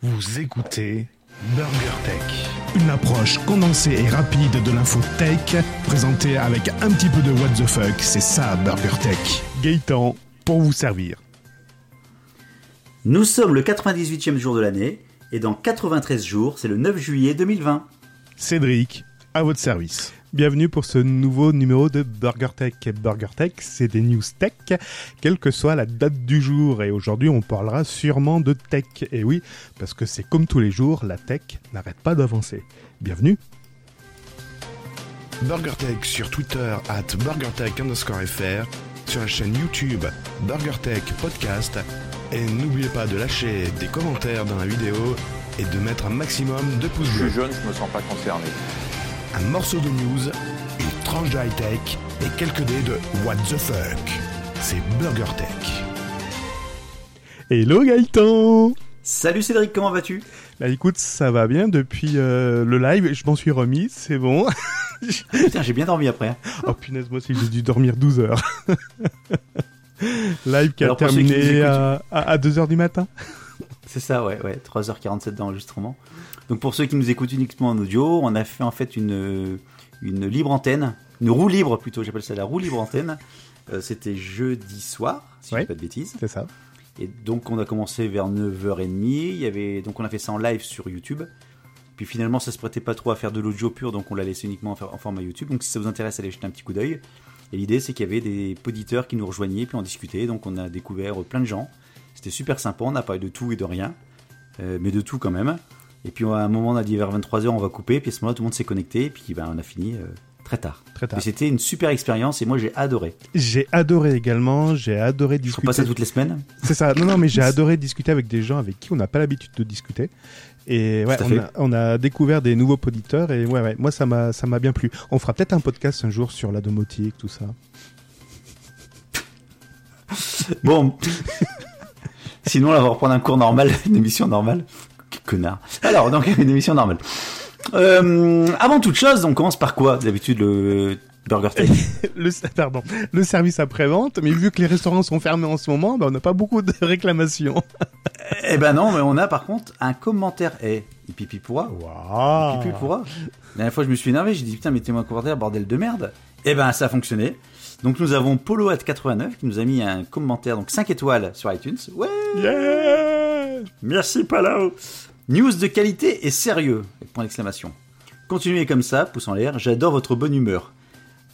Vous écoutez Burger Tech, une approche condensée et rapide de l'info tech, présentée avec un petit peu de what the fuck, c'est ça Burger Tech. Gaëtan, pour vous servir. Nous sommes le 98e jour de l'année, et dans 93 jours, c'est le 9 juillet 2020. Cédric, à votre service. Bienvenue pour ce nouveau numéro de Burger Tech. Burger Tech, c'est des news tech, quelle que soit la date du jour. Et aujourd'hui, on parlera sûrement de tech. Et oui, parce que c'est comme tous les jours, la tech n'arrête pas d'avancer. Bienvenue. Burger Tech sur Twitter, at BurgerTech underscore FR, sur la chaîne YouTube Burger Tech Podcast. Et n'oubliez pas de lâcher des commentaires dans la vidéo et de mettre un maximum de pouces Je bleus. suis jeune, je me sens pas concerné. Un morceau de news, une tranche de high-tech et quelques dés de What the fuck. C'est Burger Tech. Hello Gaëtan Salut Cédric, comment vas-tu? Bah écoute, ça va bien depuis euh, le live, je m'en suis remis, c'est bon. Putain, j'ai bien dormi après. hein. oh punaise, moi aussi j'ai dû dormir 12 heures. live qui a terminé à, à, 2h du matin. C'est ça, ouais, ouais, 3h47 d'enregistrement. Donc pour ceux qui nous écoutent uniquement en audio, on a fait en fait une, une libre antenne, une roue libre plutôt, j'appelle ça la roue libre antenne. Euh, C'était jeudi soir, si je Ouais. dis pas de bêtises. C'est ça. Et donc on a commencé vers 9h30, il y avait donc on a fait ça en live sur YouTube. Puis finalement ça se prêtait pas trop à faire de l'audio pur donc on l'a laissé uniquement en format YouTube. Donc si ça vous intéresse allez jeter un petit coup d'œil. Et l'idée c'est qu'il y avait des auditeurs qui nous rejoignaient puis on discutait donc on a découvert plein de gens. C'était super sympa, on a parlé de tout et de rien. Euh, mais de tout quand même. Et puis à un moment on a dit vers 23h on va couper puis à ce moment-là tout le monde s'est connecté et puis ben, on a fini euh, très tard. Très tard. C'était une super expérience et moi j'ai adoré. J'ai adoré également, j'ai adoré Je discuter. pas ça toutes les semaines. C'est ça. Non, non, mais j'ai adoré discuter avec des gens avec qui on n'a pas l'habitude de discuter. Et ouais, a, on a découvert des nouveaux auditeurs et ouais, ouais, moi ça m'a, ça m'a bien plu. On fera peut-être un podcast un jour sur la domotique, tout ça. Bon. Sinon, là, on va reprendre un cours normal, une émission normale. Connard. Alors, donc, une émission normale. Euh, avant toute chose, on commence par quoi D'habitude, le Burger Tech. Le, pardon, le service après-vente, mais vu que les restaurants sont fermés en ce moment, bah, on n'a pas beaucoup de réclamations. eh ben non, mais on a par contre un commentaire. Eh, pipi pourra. Waouh Pipi pourra. La dernière fois, je me suis énervé. J'ai dit, putain, mettez-moi un commentaire, bordel de merde. Eh ben, ça a fonctionné. Donc, nous avons Poloat89 qui nous a mis un commentaire, donc 5 étoiles sur iTunes. Ouais Yeah Merci Palau. News de qualité et sérieux. avec Point d'exclamation. Continuez comme ça, pouce en l'air. J'adore votre bonne humeur.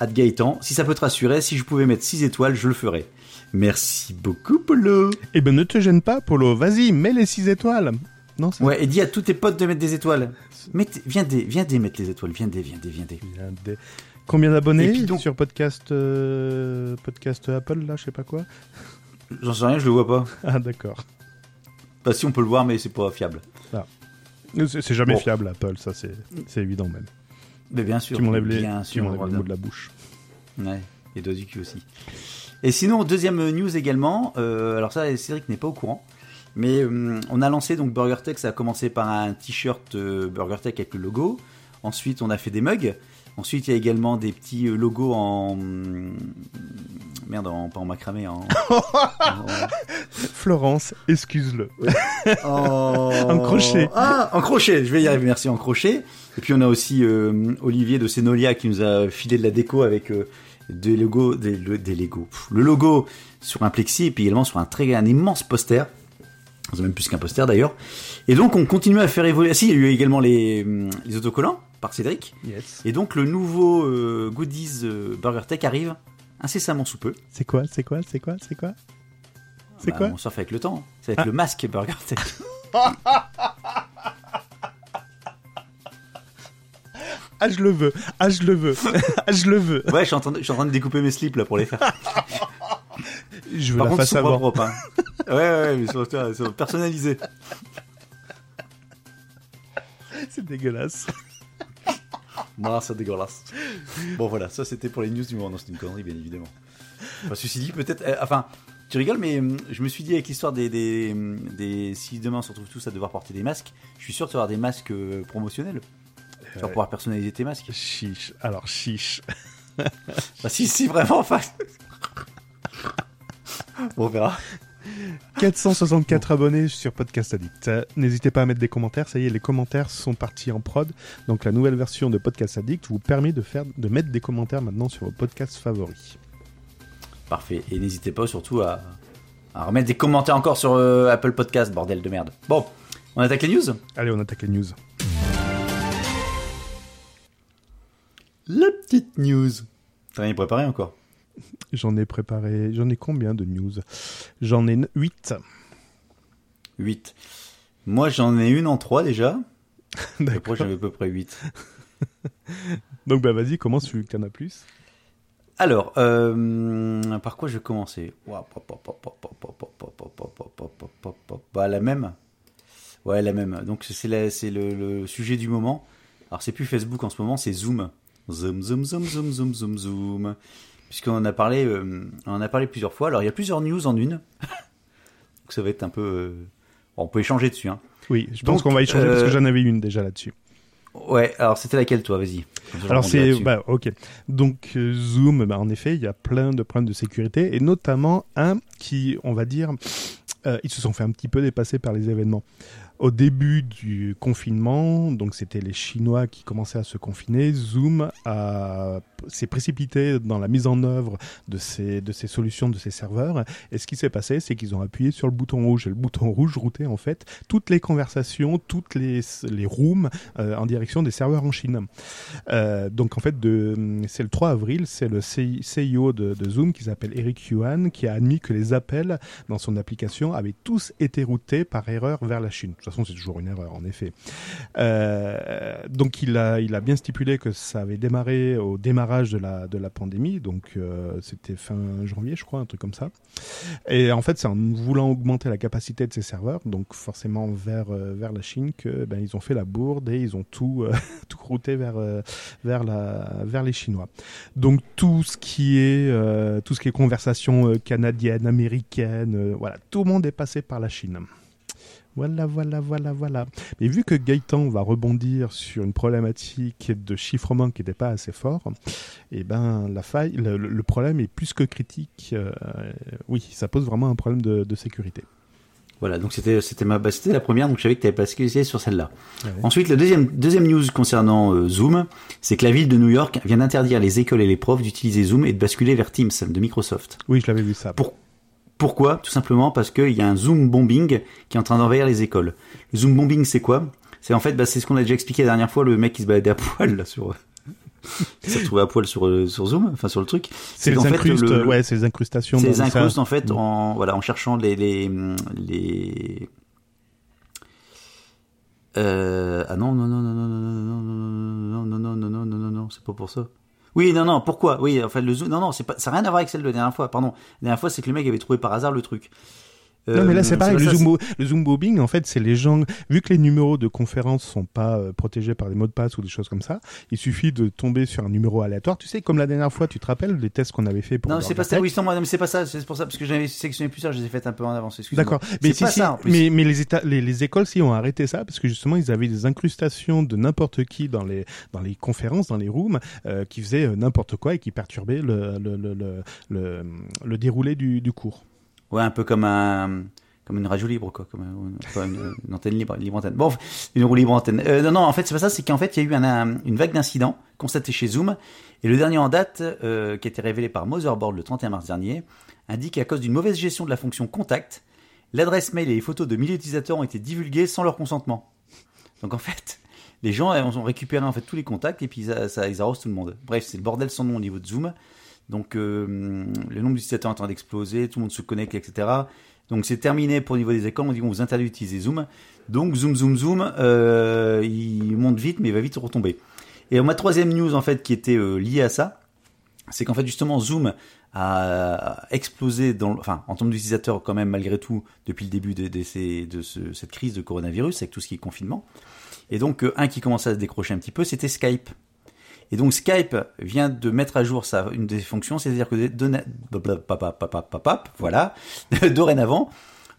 Ad Gaëtan, si ça peut te rassurer, si je pouvais mettre 6 étoiles, je le ferais. Merci beaucoup, Polo. Eh ben ne te gêne pas, Polo. Vas-y, mets les 6 étoiles. Non, ça Ouais, et dis à tous tes potes de mettre des étoiles. Mettez- viens des, viens des mettre les étoiles. Viens des, viens des, viens des. vient des- Combien d'abonnés donc- sur podcast euh, podcast Apple là, je sais pas quoi? J'en sais rien, je le vois pas. Ah d'accord. Bah si, on peut le voir, mais c'est pas fiable. C'est c'est jamais Bon. fiable Apple, ça c'est évident même. Mais bien sûr. Tu m'enlèves les, bien tu sûr. m'enlèves le Robin. mot de la bouche. Ouais, et cul aussi. Et sinon, deuxième news également, euh, alors ça, Cédric n'est pas au courant, mais euh, on a lancé donc Burger Tech, ça a commencé par un t-shirt euh, Burger Tech avec le logo, ensuite on a fait des mugs, ensuite il y a également des petits euh, logos en... Merde, en, pas en macramé, en... Florence, excuse-le. en... En crochet. Ah, en crochet, je vais y arriver, merci, en crochet. Et puis on a aussi euh, Olivier de Senolia qui nous a filé de la déco avec euh, des logos, des, des Lego. Le logo sur un plexi et puis également sur un très un immense poster. C'est même plus qu'un poster d'ailleurs. Et donc on continue à faire évoluer. Ah, si, il y a eu également les, hum, les autocollants par Cédric. Yes. Et donc le nouveau euh, goodies euh, Burger Tech arrive incessamment sous peu. C'est quoi C'est quoi C'est quoi C'est quoi C'est Bah, quoi On surfe avec le temps. C'est avec Ah. le masque Burger Tech. Ah je le veux. Ah je le veux. ah je le veux. Ouais, je suis, en train de, je suis en train de découper mes slips là pour les faire. Je veux Par la contre, face avant. hein. ouais, ouais, mais personnalisés. C'est dégueulasse. Moi, c'est dégueulasse. Bon, voilà, ça c'était pour les news du moment. Non, c'est une connerie, bien évidemment. Enfin, ceci dit, peut-être. euh, enfin, tu rigoles, mais hum, je me suis dit avec l'histoire des, des, hum, des. Si demain on se retrouve tous à devoir porter des masques, je suis sûr vas avoir des masques euh, promotionnels. Tu vas pouvoir personnaliser tes masques. Chiche. Alors chiche. Bah, si, si, vraiment, enfin. bon, on verra. 464 abonnés sur Podcast Addict. N'hésitez pas à mettre des commentaires. Ça y est, les commentaires sont partis en prod. Donc la nouvelle version de Podcast Addict vous permet de, faire, de mettre des commentaires maintenant sur vos podcasts favoris. Parfait. Et n'hésitez pas surtout à, remettre des commentaires encore sur euh, Apple Podcast, bordel de merde. Bon, on attaque les news? Allez, on attaque les news. La petite news. T'as rien préparé encore? J'en ai préparé. J'en ai combien de news J'en ai 8. 8. Moi, j'en ai une en 3 déjà. D'accord. j'avais à peu près 8. Donc, bah, vas-y, commence celui que en as plus. Alors, euh, par quoi je vais commencer bah, La même. Ouais, la même. Donc, c'est le, le sujet du moment. Alors, c'est plus Facebook en ce moment, c'est Zoom. Zoom, zoom, zoom, zoom, zoom, zoom, zoom puisqu'on en a parlé, euh, on a parlé plusieurs fois. Alors il y a plusieurs news en une, donc ça va être un peu. Euh, on peut échanger dessus. Hein. Oui, je pense qu'on va échanger parce que euh, j'en avais une déjà là-dessus. Ouais, alors c'était laquelle toi, vas-y. Alors c'est, bah, ok. Donc Zoom, bah, en effet, il y a plein de problèmes de sécurité et notamment un qui, on va dire, ils se sont fait un petit peu dépasser par les événements au début du confinement, donc c'était les Chinois qui commençaient à se confiner, Zoom s'est précipité dans la mise en œuvre de ces, de ces solutions, de ces serveurs. Et ce qui s'est passé, c'est qu'ils ont appuyé sur le bouton rouge. Et le bouton rouge routait en fait toutes les conversations, toutes les, les rooms euh, en direction des serveurs en Chine. Euh, donc en fait, c'est le 3 avril, c'est le CEO de, de Zoom qui s'appelle Eric Yuan qui a admis que les appels dans son application avaient tous été routés par erreur vers la Chine toute façon, c'est toujours une erreur, en effet. Euh, donc, il a, il a bien stipulé que ça avait démarré au démarrage de la, de la pandémie. Donc, euh, c'était fin janvier, je crois, un truc comme ça. Et en fait, c'est en voulant augmenter la capacité de ces serveurs, donc forcément vers, euh, vers la Chine, que ben, ils ont fait la bourde et ils ont tout, tout routé vers, vers, la, vers les Chinois. Donc, tout ce qui est, tout ce qui est conversation canadienne, américaine, voilà, tout le monde est passé par la Chine. Voilà, voilà, voilà, voilà. Mais vu que Gaëtan va rebondir sur une problématique de chiffrement qui n'était pas assez fort, eh ben la faille, le, problème est plus que critique. Euh, oui, ça pose vraiment un problème de, sécurité. Voilà, donc c'était c'était ma bah, c'était la première, donc je savais que tu avais basculé sur celle-là. Ensuite, la deuxième deuxième news concernant euh, Zoom, c'est que la ville de New York vient d'interdire les écoles et les profs d'utiliser Zoom et de basculer vers Teams de Microsoft. Oui, je l'avais vu ça. Pour, pourquoi Tout simplement parce qu'il y a un Zoom bombing qui est en train d'envahir les écoles. Le Zoom bombing, c'est quoi C'est en fait, bah, c'est ce qu'on a déjà expliqué la dernière fois, le mec qui se baladait à poil là, sur. il s'est retrouvé à poil sur euh, sur Zoom, enfin sur le truc. C'est les, ouais, les incrustations. C'est les incrustes en fait, en voilà, en cherchant les les les. Euh... Ah non non non non non non non non non non non non non non non c'est pas pour ça. Oui, non, non, pourquoi? Oui, enfin, le zoom, non, non, c'est pas, ça n'a rien à voir avec celle de la dernière fois, pardon. La dernière fois, c'est que le mec avait trouvé par hasard le truc non, mais là, c'est euh, pareil. Le, zoom, le zoom bobbing, en fait, c'est les gens, vu que les numéros de conférence sont pas euh, protégés par des mots de passe ou des choses comme ça, il suffit de tomber sur un numéro aléatoire. Tu sais, comme la dernière fois, tu te rappelles les tests qu'on avait fait pour. Non, c'est pas ça. Oui, moi, c'est pas ça. C'est pour ça, parce que j'avais sélectionné plus tard, je les ai fait un peu en avance. D'accord. Mais si, si, mais, mais les, états, les, les, écoles, si, ont arrêté ça, parce que justement, ils avaient des incrustations de n'importe qui dans les, dans les conférences, dans les rooms, euh, qui faisaient n'importe quoi et qui perturbaient le, le, le, le, le déroulé du, du cours. Ouais, un peu comme un comme une radio libre quoi comme une, antenne libre libre antenne. Bon une roue libre antenne. Euh, non non en fait c'est pas ça c'est qu'en fait il y a eu un, une vague d'incidents constatés chez Zoom. Et le dernier en date euh, qui a été révélé par Motherboard le 31 mars dernier indique qu'à cause d'une mauvaise gestion de la fonction contact l'adresse mail et les photos de milliers d'utilisateurs ont été divulguées sans leur consentement. Donc en fait les gens ont récupéré en fait tous les contacts et puis ça, ils arrosent tout le monde. Bref c'est le bordel sans nom au niveau de Zoom donc euh, le nombre d'utilisateurs est en train d'exploser tout le monde se connecte etc donc c'est terminé pour le niveau des écrans. On dit qu'on vous interdit d'utiliser Zoom. Donc Zoom, Zoom, Zoom, euh, il monte vite, mais il va vite retomber. Et ma troisième news en fait qui était euh, liée à ça, c'est qu'en fait justement Zoom a explosé dans, enfin en termes d'utilisateurs quand même malgré tout depuis le début de, cette crise de coronavirus avec tout ce qui est confinement. Et donc un qui commençait à se décrocher un petit peu, c'était Skype. Et donc Skype vient de mettre à jour une des fonctions, c'est-à-dire que voilà, dorénavant,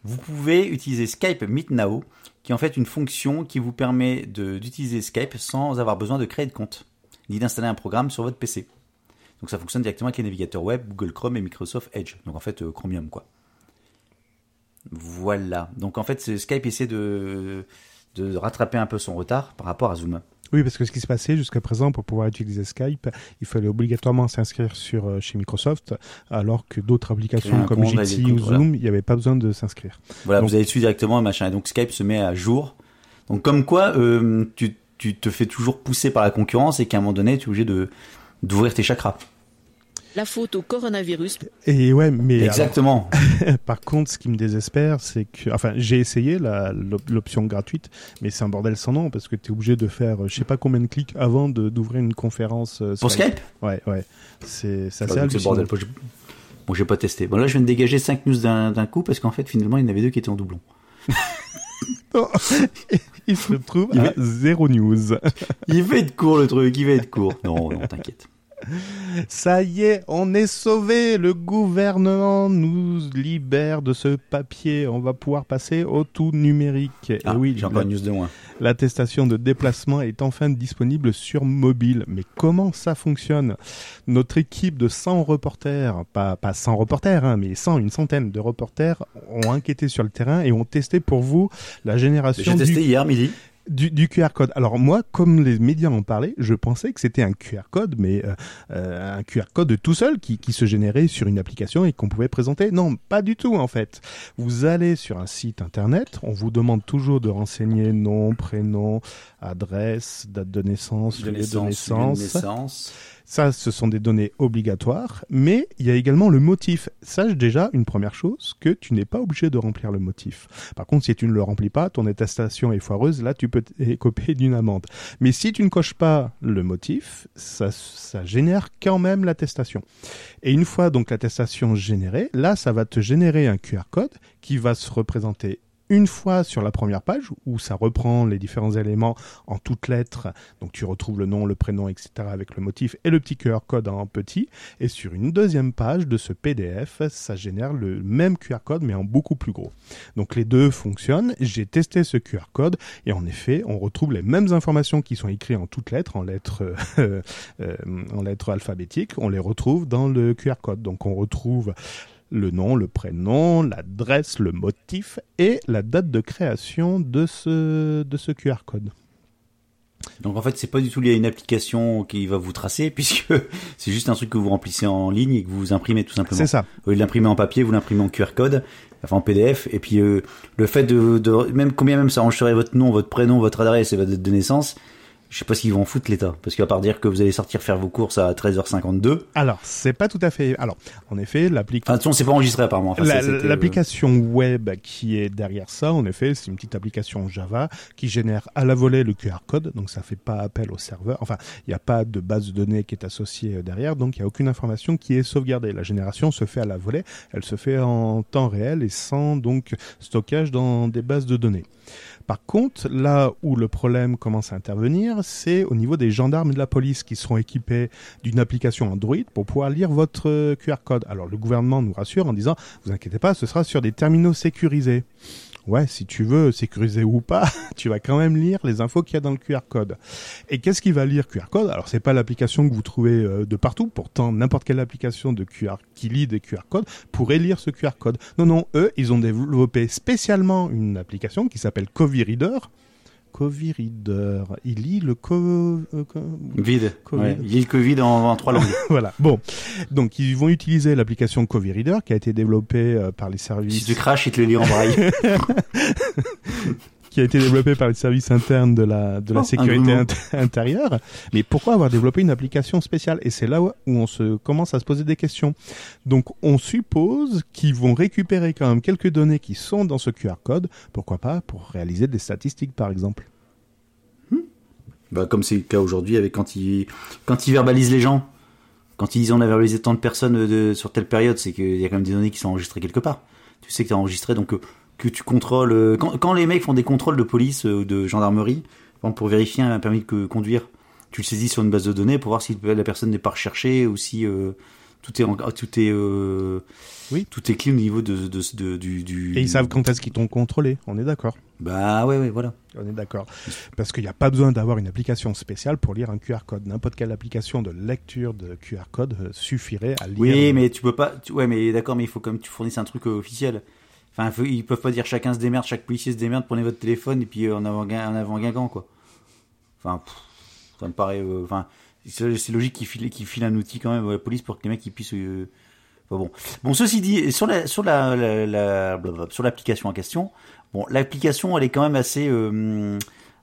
vous pouvez utiliser Skype Meet Now, qui est en fait une fonction qui vous permet d'utiliser Skype sans avoir besoin de créer de compte, ni d'installer un programme sur votre PC. Donc ça fonctionne directement avec les navigateurs web, Google Chrome et Microsoft Edge. Donc en fait euh, Chromium quoi. Voilà. Donc en fait, Skype essaie de, de rattraper un peu son retard par rapport à Zoom. Oui, parce que ce qui se passait jusqu'à présent, pour pouvoir utiliser Skype, il fallait obligatoirement s'inscrire sur euh, chez Microsoft, alors que d'autres applications comme Jitsi ou Zoom, il n'y avait pas besoin de s'inscrire. Voilà, vous avez dessus directement, machin. Et donc Skype se met à jour. Donc comme quoi, euh, tu, tu te fais toujours pousser par la concurrence et qu'à un moment donné, tu es obligé de d'ouvrir tes chakras la faute au coronavirus. Et ouais, mais exactement. par contre, ce qui me désespère, c'est que, enfin, j'ai essayé l'option gratuite, mais c'est un bordel sans nom parce que tu es obligé de faire, je sais pas combien de clics avant d'ouvrir une conférence. Euh, Pour Skype? Ouais, ouais. C'est assez bah, bordel. Bon, j'ai pas testé. Bon là, je viens de dégager 5 news d'un coup parce qu'en fait, finalement, il y en avait deux qui étaient en doublon. il se retrouve à zéro news. il va être court le truc, il va être court. Non, non, t'inquiète. Ça y est, on est sauvé. Le gouvernement nous libère de ce papier. On va pouvoir passer au tout numérique. Ah, oui, j'ai encore news de moins. L'attestation de déplacement est enfin disponible sur mobile. Mais comment ça fonctionne? Notre équipe de 100 reporters, pas, pas 100 reporters, hein, mais 100, une centaine de reporters ont enquêté sur le terrain et ont testé pour vous la génération. J'ai testé hier midi du, QR code. Alors moi, comme les médias en parlaient, je pensais que c'était un QR code, mais euh, euh, un QR code tout seul qui, qui se générait sur une application et qu'on pouvait présenter. Non, pas du tout en fait. Vous allez sur un site internet, on vous demande toujours de renseigner nom, prénom, adresse, date de naissance, de naissance. Ça, ce sont des données obligatoires, mais il y a également le motif. Sache déjà une première chose, que tu n'es pas obligé de remplir le motif. Par contre, si tu ne le remplis pas, ton attestation est foireuse, là tu peux écoper d'une amende. Mais si tu ne coches pas le motif, ça, ça génère quand même l'attestation. Et une fois donc l'attestation générée, là ça va te générer un QR code qui va se représenter une fois sur la première page où ça reprend les différents éléments en toutes lettres. Donc tu retrouves le nom, le prénom, etc. avec le motif et le petit QR code en petit. Et sur une deuxième page de ce PDF, ça génère le même QR code mais en beaucoup plus gros. Donc les deux fonctionnent. J'ai testé ce QR code et en effet, on retrouve les mêmes informations qui sont écrites en toutes lettres, en lettres, euh, en lettres alphabétiques. On les retrouve dans le QR code. Donc on retrouve le nom, le prénom, l'adresse, le motif et la date de création de ce, de ce QR code. Donc en fait, c'est pas du tout lié à une application qui va vous tracer, puisque c'est juste un truc que vous remplissez en ligne et que vous imprimez tout simplement. C'est ça. Vous l'imprimer en papier, vous l'imprimez en QR code, enfin en PDF, et puis euh, le fait de, de, même combien même ça enregistrerait votre nom, votre prénom, votre adresse et votre date de naissance, je sais pas s'ils vont foutre l'État, parce qu'à part dire que vous allez sortir faire vos courses à 13h52. Alors, c'est pas tout à fait. Alors, en effet, l'application. Enfin, de toute c'est pas enregistré apparemment. Euh, l'application web qui est derrière ça, en effet, c'est une petite application Java qui génère à la volée le QR code, donc ça fait pas appel au serveur. Enfin, il n'y a pas de base de données qui est associée euh, derrière, donc il n'y a aucune information qui est sauvegardée. La génération se fait à la volée, elle se fait en temps réel et sans donc stockage dans des bases de données. Par contre, là où le problème commence à intervenir, c'est au niveau des gendarmes et de la police qui seront équipés d'une application Android pour pouvoir lire votre QR code. Alors le gouvernement nous rassure en disant, vous inquiétez pas, ce sera sur des terminaux sécurisés ouais, si tu veux, sécuriser ou pas, tu vas quand même lire les infos qu'il y a dans le QR code. Et qu'est-ce qu'il va lire QR code? Alors c'est pas l'application que vous trouvez euh, de partout. Pourtant, n'importe quelle application de QR qui lit des QR codes pourrait lire ce QR code. Non, non, eux, ils ont développé spécialement une application qui s'appelle Covi Reader Covireader. Il lit le co... Euh, Vide. il lit le Covid en, trois langues. voilà. Bon. Donc, ils vont utiliser l'application Covireader qui a été développée euh, par les services... Si tu craches, il te le lit en braille. Qui a été développé par les services internes de la, de la oh, sécurité intérieure. Mais pourquoi avoir développé une application spéciale? Et c'est là où on se commence à se poser des questions. Donc, on suppose qu'ils vont récupérer quand même quelques données qui sont dans ce QR code. Pourquoi pas Pour réaliser des statistiques, par exemple? Hmm. Bah, comme c'est le cas aujourd'hui avec quand ils, quand ils verbalisent les gens. Quand ils disent on a verbalisé tant de personnes de, sur telle période, c'est qu'il y a quand même des données qui sont enregistrées quelque part. Tu sais que tu as enregistré, donc euh, que tu contrôles. Euh, quand, quand, les mecs font des contrôles de police euh, ou de gendarmerie, pour vérifier un permis de conduire, tu le saisis sur une base de données pour voir si la personne n'est pas recherchée ou si euh, tout est tout est oui. tout est clean au niveau de, de, du, du, et ils savent quand est-ce qu'ils t'ont contrôlé on est d'accord. Bah ouais ouais voilà. On est d'accord. Parce qu'il n'y a pas besoin d'avoir une application spéciale pour lire un QR code. N'importe quelle application de lecture de QR code suffirait à lire oui mais tu peux pas ouais mais d'accord mais il faut quand même que tu fournisses un truc officiel Enfin, ils peuvent pas dire chacun se démerde, chaque policier se démerde, prenez votre téléphone et puis euh, en avant, en avant Guingamp, quoi. Enfin, pff, ça me paraît. euh, Enfin, c'est logique qu'ils filent, qu'ils filent un outil quand même à la police pour que les mecs ils puissent. euh, bon. Bon, ceci dit, sur la sur la, la, la- sur l'application en question, bon, l'application elle est quand même assez. euh,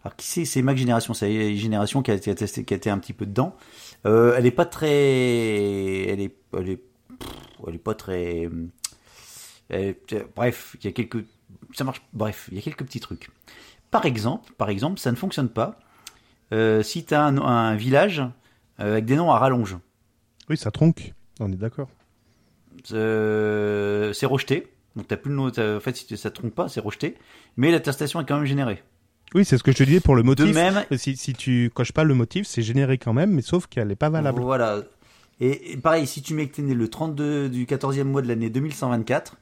alors qui c'est? C'est Mac Génération, c'est Génération qui a testé, qui a été un petit peu dedans. Euh, elle est pas très, elle est, elle est, elle est pas très. Euh, bref, il y a quelques, ça marche. Bref, il y a quelques petits trucs. Par exemple, par exemple, ça ne fonctionne pas euh, si tu as un, un village euh, avec des noms à rallonge. Oui, ça tronque. On est d'accord. Euh, c'est rejeté. Donc t'as plus le nom. En fait, si ça ne trompe pas, c'est rejeté. Mais l'attestation est quand même générée. Oui, c'est ce que je te disais pour le De motif. même, Si, si tu coches pas le motif, c'est généré quand même, mais sauf qu'elle n'est pas valable. Voilà. Et, et pareil, si tu mets que tu es né le 32 du 14e mois de l'année 2124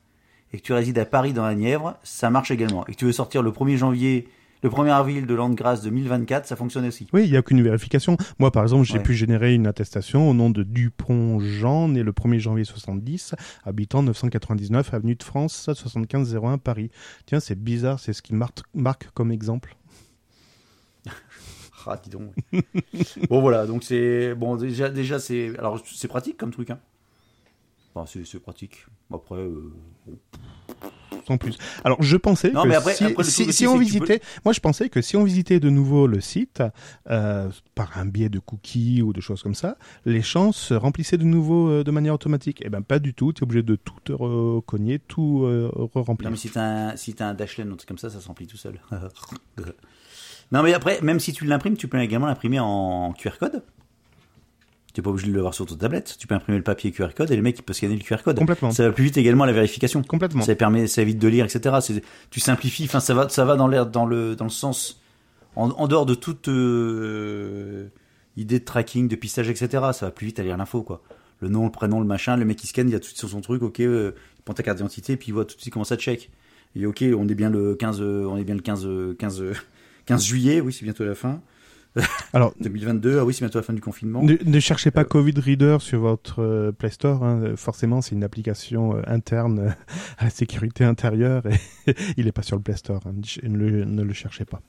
et que tu résides à Paris dans la Nièvre, ça marche également. Et que tu veux sortir le 1er janvier, le 1er avril de l'an de grâce 2024, ça fonctionne aussi. Oui, il n'y a aucune vérification. Moi, par exemple, j'ai Ouais. pu générer une attestation au nom de Dupont Jean, né le 1er janvier 70, habitant 999 avenue de France, 7501 Paris. Tiens, c'est bizarre, c'est ce qui marque, marque comme exemple. Ah, dis donc. bon, voilà, donc c'est. Bon, déjà, déjà c'est. Alors, c'est pratique comme truc, hein. Enfin, c'est pratique. Après. euh. Sans plus. Alors, je pensais Non, que mais après- si, après, on visitait, moi je pensais que si on visitait de nouveau le site euh, par un biais de cookies ou de choses comme ça, les champs se remplissaient de nouveau euh, de manière automatique. Eh ben pas du tout. Tu es obligé de tout te recogner, tout euh, re-remplir. Non, mais si t'as un, si t'as un Dashlane ou un truc comme ça, ça s'emplit tout seul. non, mais après, même si tu l'imprimes, tu peux également l'imprimer en QR code. Tu n'es pas obligé de l'avoir sur ta tablette. Tu peux imprimer le papier QR code et le mec il peut scanner le QR code. Complètement. Ça va plus vite également à la vérification. Complètement. Ça permet, ça évite de lire, etc. C'est- Tu simplifies. Enfin, ça va, ça va dans l'air, dans le, dans le sens, en, en dehors de toute euh, idée de tracking, de pistage, etc. Ça va plus vite à lire l'info, quoi. Le nom, le prénom, le machin, le mec il scanne, il y a tout de suite sur son truc, ok, euh, il prend ta carte d'identité, puis il voit tout de suite comment ça check. Et ok, on est bien le 15, euh, on est bien le 15, euh, 15, euh, 15 juillet, oui, c'est bientôt la fin. Alors, 2022, ah oui, c'est bientôt la fin du confinement. Ne, ne cherchez pas Covid Reader sur votre euh, Play Store. hein. Forcément, c'est une application euh, interne euh, à la sécurité intérieure et il n'est pas sur le Play Store. hein. Ne, le, ne le cherchez pas.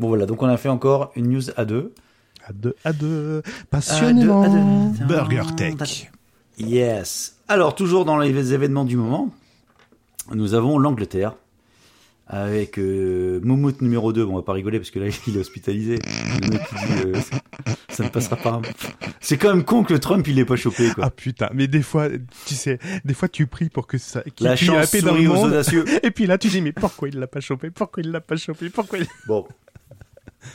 Bon voilà, donc on a fait encore une news à deux. À deux, à deux, passionnément. À deux, à deux. Burger Tech. Yes. Alors, toujours dans les événements du moment, nous avons l'Angleterre. Avec euh, Moumout numéro 2, bon, on va pas rigoler parce que là il est hospitalisé. Le mec qui dit euh, ça ne passera pas. C'est quand même con que le Trump il l'ait pas chopé quoi. Ah putain, mais des fois, tu sais, des fois tu pries pour que ça, qu'il La chance dans le sourit aux monde. audacieux. Et puis là, tu dis, mais pourquoi il l'a pas chopé? Pourquoi il l'a pas chopé? Pourquoi il... Bon,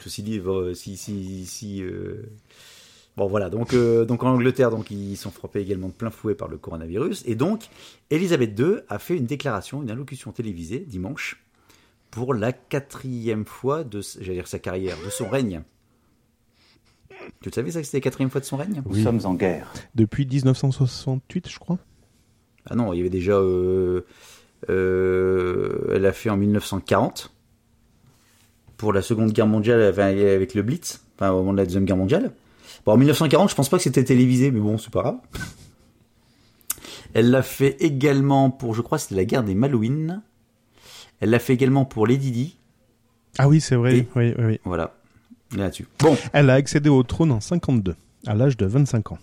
ceci dit, bon, si si si. euh, Bon voilà, donc euh, donc en Angleterre, donc ils sont frappés également de plein fouet par le coronavirus, et donc Elisabeth II a fait une déclaration, une allocution télévisée dimanche pour la quatrième fois de, j'allais dire sa carrière, de son règne. Tu le savais ça que c'était la quatrième fois de son règne? Nous sommes en guerre. Depuis 1968, je crois. Ah non, il y avait déjà, euh, euh, elle a fait en 1940 pour la Seconde Guerre mondiale avec le Blitz, enfin au moment de la Deuxième Guerre mondiale. Bon, en 1940, je pense pas que c'était télévisé, mais bon, c'est pas grave. Elle l'a fait également pour, je crois, c'était la guerre des Malouines. Elle l'a fait également pour Lady Di. Ah oui, c'est vrai. Et- Oui, oui, oui. Voilà, là-dessus. Bon, Elle a accédé au trône en 52, à l'âge de 25 ans.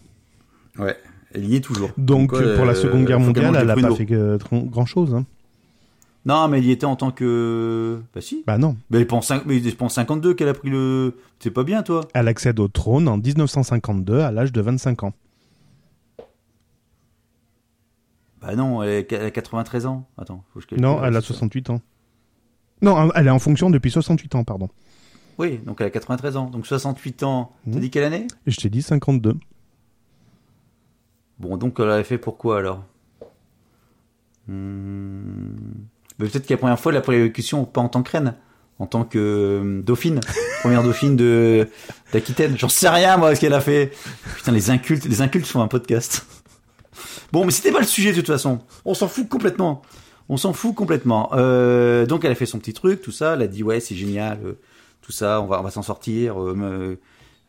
ouais, elle y est toujours. Donc, pour la euh, Seconde Guerre mondiale, elle n'a pas fait tr- grand-chose. Hein. Non, mais elle y était en tant que. Bah si. Bah non. Mais c'est pas en 52 qu'elle a pris le. C'est pas bien, toi. Elle accède au trône en 1952, à l'âge de 25 ans. Bah non, elle a 93 ans. Attends, faut que je calcule. Non, elle a C'est ça. 68 ans. Non, elle est en fonction depuis 68 ans, pardon. Oui, donc elle a 93 ans. Donc 68 ans. T'as Mhm. dit quelle année? Je t'ai dit 52. Bon, donc elle avait fait pourquoi alors? Hmm. Peut-être que la première fois, la prélocution, pas en tant que reine, en tant que euh, dauphine. Première dauphine de d'Aquitaine. J'en sais rien, moi, ce qu'elle a fait. Putain, les incultes, les incultes font un podcast. Bon, mais c'était pas le sujet de toute façon. On s'en fout complètement. On s'en fout complètement. Euh, donc elle a fait son petit truc, tout ça. Elle a dit ouais, c'est génial, euh, tout ça. On va, on va s'en sortir. Euh, me-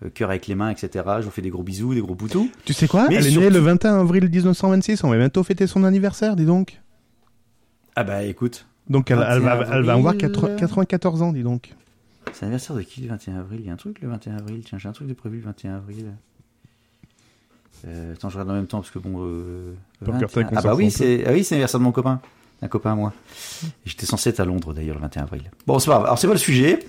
euh, cœur avec les mains, etc. Je vous fais des gros bisous, des gros poutous. Tu sais quoi? Mais Elle est surtout- née le 21 avril 1926. On va bientôt fêter son anniversaire, dis donc. Ah bah écoute. Donc elle, elle va, 21 elle va avoir avril. 80 94 ans, dis donc. C'est l'anniversaire de qui le 21 avril? Il y a un truc le 21 avril Tiens, j'ai un truc de prévu le 21 avril. Euh, attends, je regarde en même temps parce que bon. Euh, Burger 21 Tech, on ah bah fout oui, c'est ah oui, l'anniversaire de mon copain, un copain à moi. J'étais censé être à Londres d'ailleurs le 21 avril. Bon, c'est pas grave. Alors c'est pas le sujet?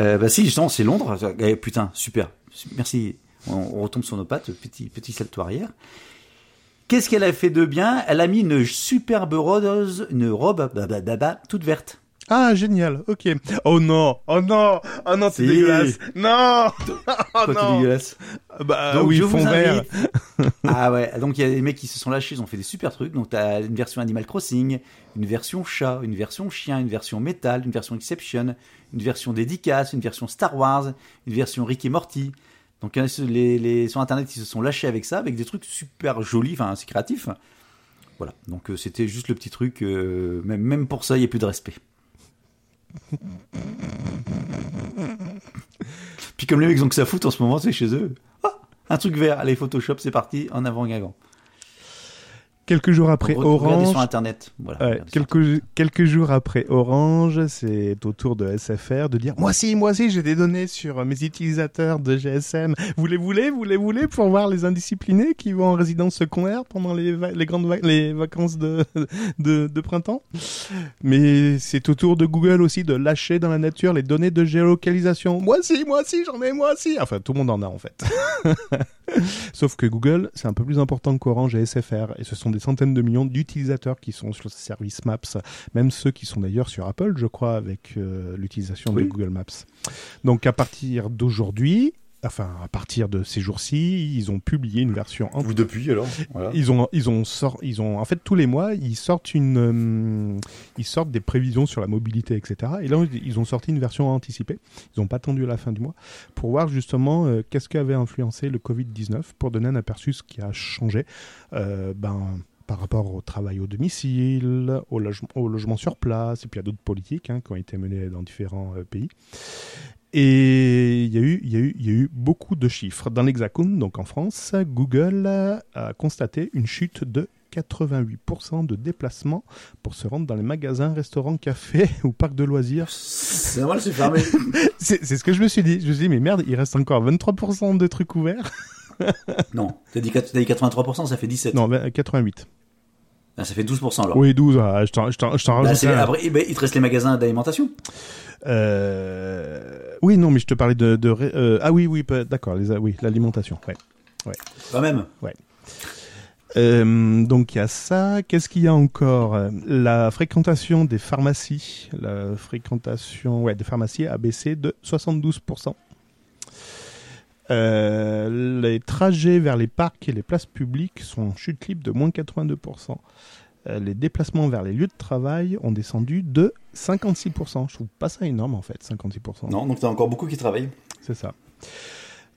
Euh, bah si, justement, c'est Londres. Eh, putain, super. Merci. On, on retombe sur nos pattes. Petit petit salto arrière. Qu'est-ce qu'elle a fait de bien? Elle a mis une superbe rose, une robe bah, bah, bah, bah, toute verte. Ah, génial, ok. Oh non, oh non, oh non, c'est Si. dégueulasse. Non Oh non dégueulasse. Bah Donc, oui, je fond vert. ah ouais, donc il y a des mecs qui se sont lâchés, ils ont fait des super trucs. Donc t'as une version Animal Crossing, une version chat, une version chien, une version métal, une version Exception, une version dédicace, une version Star Wars, une version Rick et Morty. Donc euh, les, les, sur internet ils se sont lâchés avec ça, avec des trucs super jolis, enfin c'est créatif. Voilà, donc euh, c'était juste le petit truc, euh, même, même pour ça il n'y a plus de respect. Puis comme les mecs ont que ça foutre en ce moment, c'est chez eux. Ah, un truc vert, allez Photoshop, c'est parti, en avant Guingamp. Quelques jours après Re- Orange, sur internet. Voilà. Ouais, regardez sur quelques, quelques jours après Orange, c'est au tour de SFR de dire Moi aussi, moi aussi, j'ai des données sur mes utilisateurs de GSM. Vous les voulez, vous les voulez pour voir les indisciplinés qui vont en résidence secondaire pendant les, va- les grandes va- les vacances de, de, de printemps? Mais c'est au tour de Google aussi de lâcher dans la nature les données de géolocalisation. Moi aussi, moi aussi, j'en ai, moi aussi. Enfin, tout le monde en a en fait. Sauf que Google, c'est un peu plus important qu'Orange et SFR. Et ce sont des centaines de millions d'utilisateurs qui sont sur le service Maps. Même ceux qui sont d'ailleurs sur Apple, je crois, avec euh, l'utilisation de. Google Maps. Donc à partir d'aujourd'hui, enfin à partir de ces jours-ci, ils ont publié une version Vous depuis alors voilà. ils ont, ils ont sort, ils ont, en fait, tous les mois, ils sortent une, euh, ils sortent des prévisions sur la mobilité, etc. Et là, ils ont sorti une version anticipée. Ils n'ont pas attendu la fin du mois pour voir justement euh, qu'est-ce qui avait influencé le Covid-19 pour donner un aperçu ce qui a changé, euh, ben, par rapport au travail au domicile, au, logement, au logement sur place, et puis à d'autres politiques hein, qui ont été menées dans différents euh, pays. Et il y, a eu, il, y a eu, il y a eu beaucoup de chiffres. Dans l'Hexagone, donc en France, Google a constaté une chute de 88% de déplacements pour se rendre dans les magasins, restaurants, cafés ou parcs de loisirs. C'est normal, c'est fermé. C'est ce que je me suis dit. Je me suis dit, mais merde, il reste encore 23% de trucs ouverts. non, t'as dit, dit 83%, ça fait 17. Non, ben, 88. Ah, ça fait 12% alors. Oui, 12, ah, je t'en je t'en- je t'en Bah, rajoute un. après, eh ben, il te reste les magasins d'alimentation. Euh, Oui, non, mais je te parlais de... euh, Ah oui, oui, d'accord, les- oui, l'alimentation, ouais. Quand même. Euh, donc il y a ça. Qu'est-ce qu'il y a encore? La fréquentation des pharmacies, la fréquentation ouais, des pharmacies a baissé de 72%. Euh, les trajets vers les parcs et les places publiques sont en chute libre de moins 82%. Euh, les déplacements vers les lieux de travail ont descendu de 56%. Je trouve pas ça énorme en fait, 56%. Non, donc t'as encore beaucoup qui travaillent. C'est ça.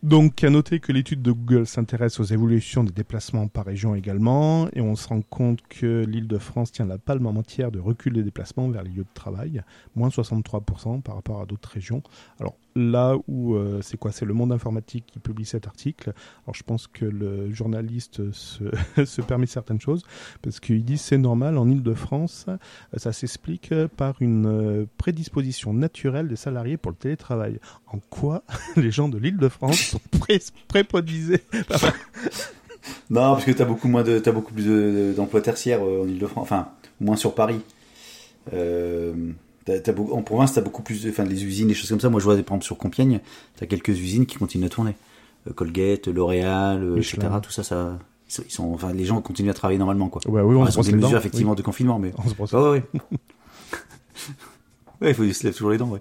Donc, à noter que l'étude de Google s'intéresse aux évolutions des déplacements par région également, et on se rend compte que l'Île-de-France tient la palme en matière de recul des déplacements vers les lieux de travail, moins 63% par rapport à d'autres régions. Alors là où euh, c'est quoi C'est le Monde informatique qui publie cet article. Alors je pense que le journaliste se, se permet certaines choses parce qu'il dit c'est normal en Île-de-France, euh, ça s'explique par une euh, prédisposition naturelle des salariés pour le télétravail. En quoi les gens de l'Île-de-France sont pré préponisés Non, parce que t'as beaucoup moins de, t'as beaucoup plus de- d'emplois tertiaires en Ile-de-France, enfin, moins sur Paris. Euh, en province, t'as beaucoup plus de, enfin, les usines, les choses comme ça. Moi, je vois, par exemple, sur Compiègne, t'as quelques usines qui continuent à tourner. Euh, Colgate, L'Oréal, euh, etc. Tout ça, ça, ils sont, enfin, les gens continuent à travailler normalement, quoi. Ouais, oui, on Enfin, se ce sont brosse des mesures, dents, effectivement, de confinement, mais. On se brosse- Ouais, ouais, ouais. ouais, il faut se lève toujours les dents, ouais.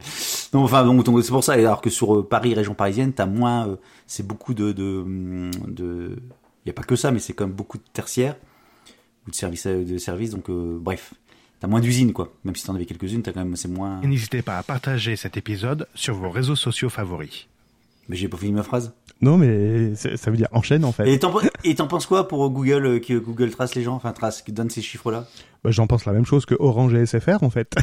Non, enfin, donc, c'est pour ça. Alors que sur euh, Paris, région parisienne, t'as moins, euh, c'est beaucoup de, de, hum, de, il y a pas que ça, mais c'est quand même beaucoup de tertiaires ou de services, de services. Donc, euh, bref, t'as moins d'usines, quoi. Même si t'en avais quelques-unes, t'as quand même, c'est moins. Et n'hésitez pas à partager cet épisode sur vos réseaux sociaux favoris. Mais j'ai pas fini ma phrase. Non, mais ça veut dire enchaîne en fait. Et t'en, penses quoi pour Google, euh, que Google trace les gens, enfin trace, qui donne ces chiffres-là? Bah, J'en pense la même chose que Orange et SFR en fait.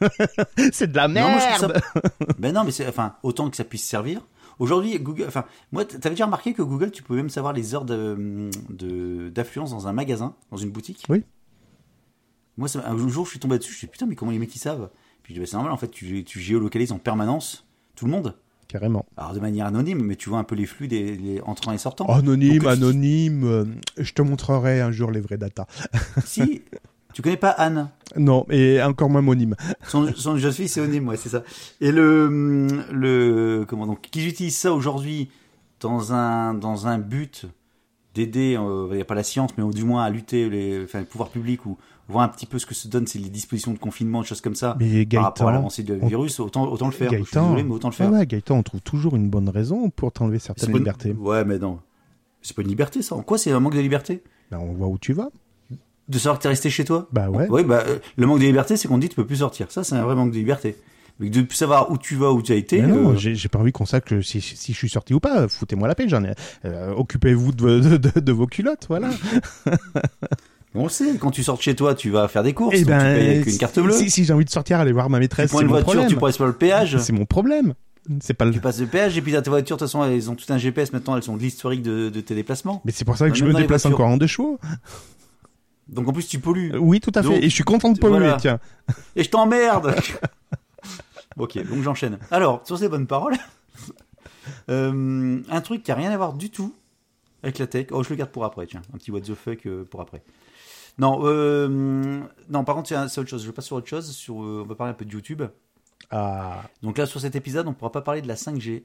c'est de la Non, moi, je merde. trouve ça- ben non, mais c'est, enfin, autant que ça puisse servir. Aujourd'hui, Google, enfin, moi, t'avais déjà remarqué que Google, tu pouvais même savoir les heures de, de- d'affluence dans un magasin, dans une boutique? Oui. Moi, ça- un jour, je suis tombé dessus, je me suis dit, putain, mais comment les mecs ils savent? Puis je dis, bah, c'est normal, en fait, tu, tu géolocalises en permanence tout le monde. Carrément. Alors de manière anonyme, mais tu vois un peu les flux des les entrants et sortants. Anonyme, Donc, anonyme. euh, je te montrerai un jour les vraies datas. Si, tu connais pas Anne? Non, et encore moins monime. Son, son jeune fille, c'est Onim, ouais, c'est ça. Et le, le, comment donc, qu'ils utilisent ça aujourd'hui dans un, dans un but d'aider, euh, il n'y a pas la science, mais du moins à lutter les, enfin, le pouvoir public ou voir un petit peu ce que se donne, c'est les dispositions de confinement, des choses comme ça. Mais par rapport à Gaëtan, l'avancée du on- virus, autant, autant le faire. Je suis Gaëtan, désolé, mais autant le faire. ouais, Gaëtan, on trouve toujours une bonne raison pour t'enlever certaines une- libertés. Ouais, mais non. C'est pas une liberté, ça. En quoi c'est un manque de liberté? Ben, on voit où tu vas. De savoir que t'es resté chez toi? Bah ouais. Oui, bah, euh, le manque de liberté, c'est qu'on dit tu peux plus sortir. Ça, c'est un vrai manque de liberté. Mais de plus savoir où tu vas, où tu as été. Non, euh, j'ai j'ai pas envie qu'on sache que si, si je suis sorti ou pas. Foutez-moi la paix, j'en ai. euh, Occupez-vous de, de, de- de vos culottes, voilà. on sait, quand tu sors de chez toi, tu vas faire des courses. Eh donc ben, tu payes avec une carte bleue. si, si j'ai envie de sortir, aller voir ma tu maîtresse, prends c'est une mon voiture, problème. tu passes par le péage. C'est mon problème. C'est pas le. Tu passes le péage et puis ta voiture, de toute façon, elles ont tout un GPS maintenant, elles ont de l'historique de, de tes déplacements. Mais c'est pour ça que je me déplace encore en deux chevaux. Donc en plus, tu pollues. Oui, tout à fait. Donc, Et je suis content de polluer, voilà. tiens. Et je t'emmerde Ok, donc j'enchaîne. Alors, sur ces bonnes paroles, euh, un truc qui a rien à voir du tout avec la tech. Oh, je le garde pour après, tiens. Un petit what the fuck euh, pour après. Non, euh, non, par contre, c'est autre chose. Je passe sur autre chose. Sur, euh, on va parler un peu de YouTube. Ah. Donc là, sur cet épisode, on ne pourra pas parler de la 5G.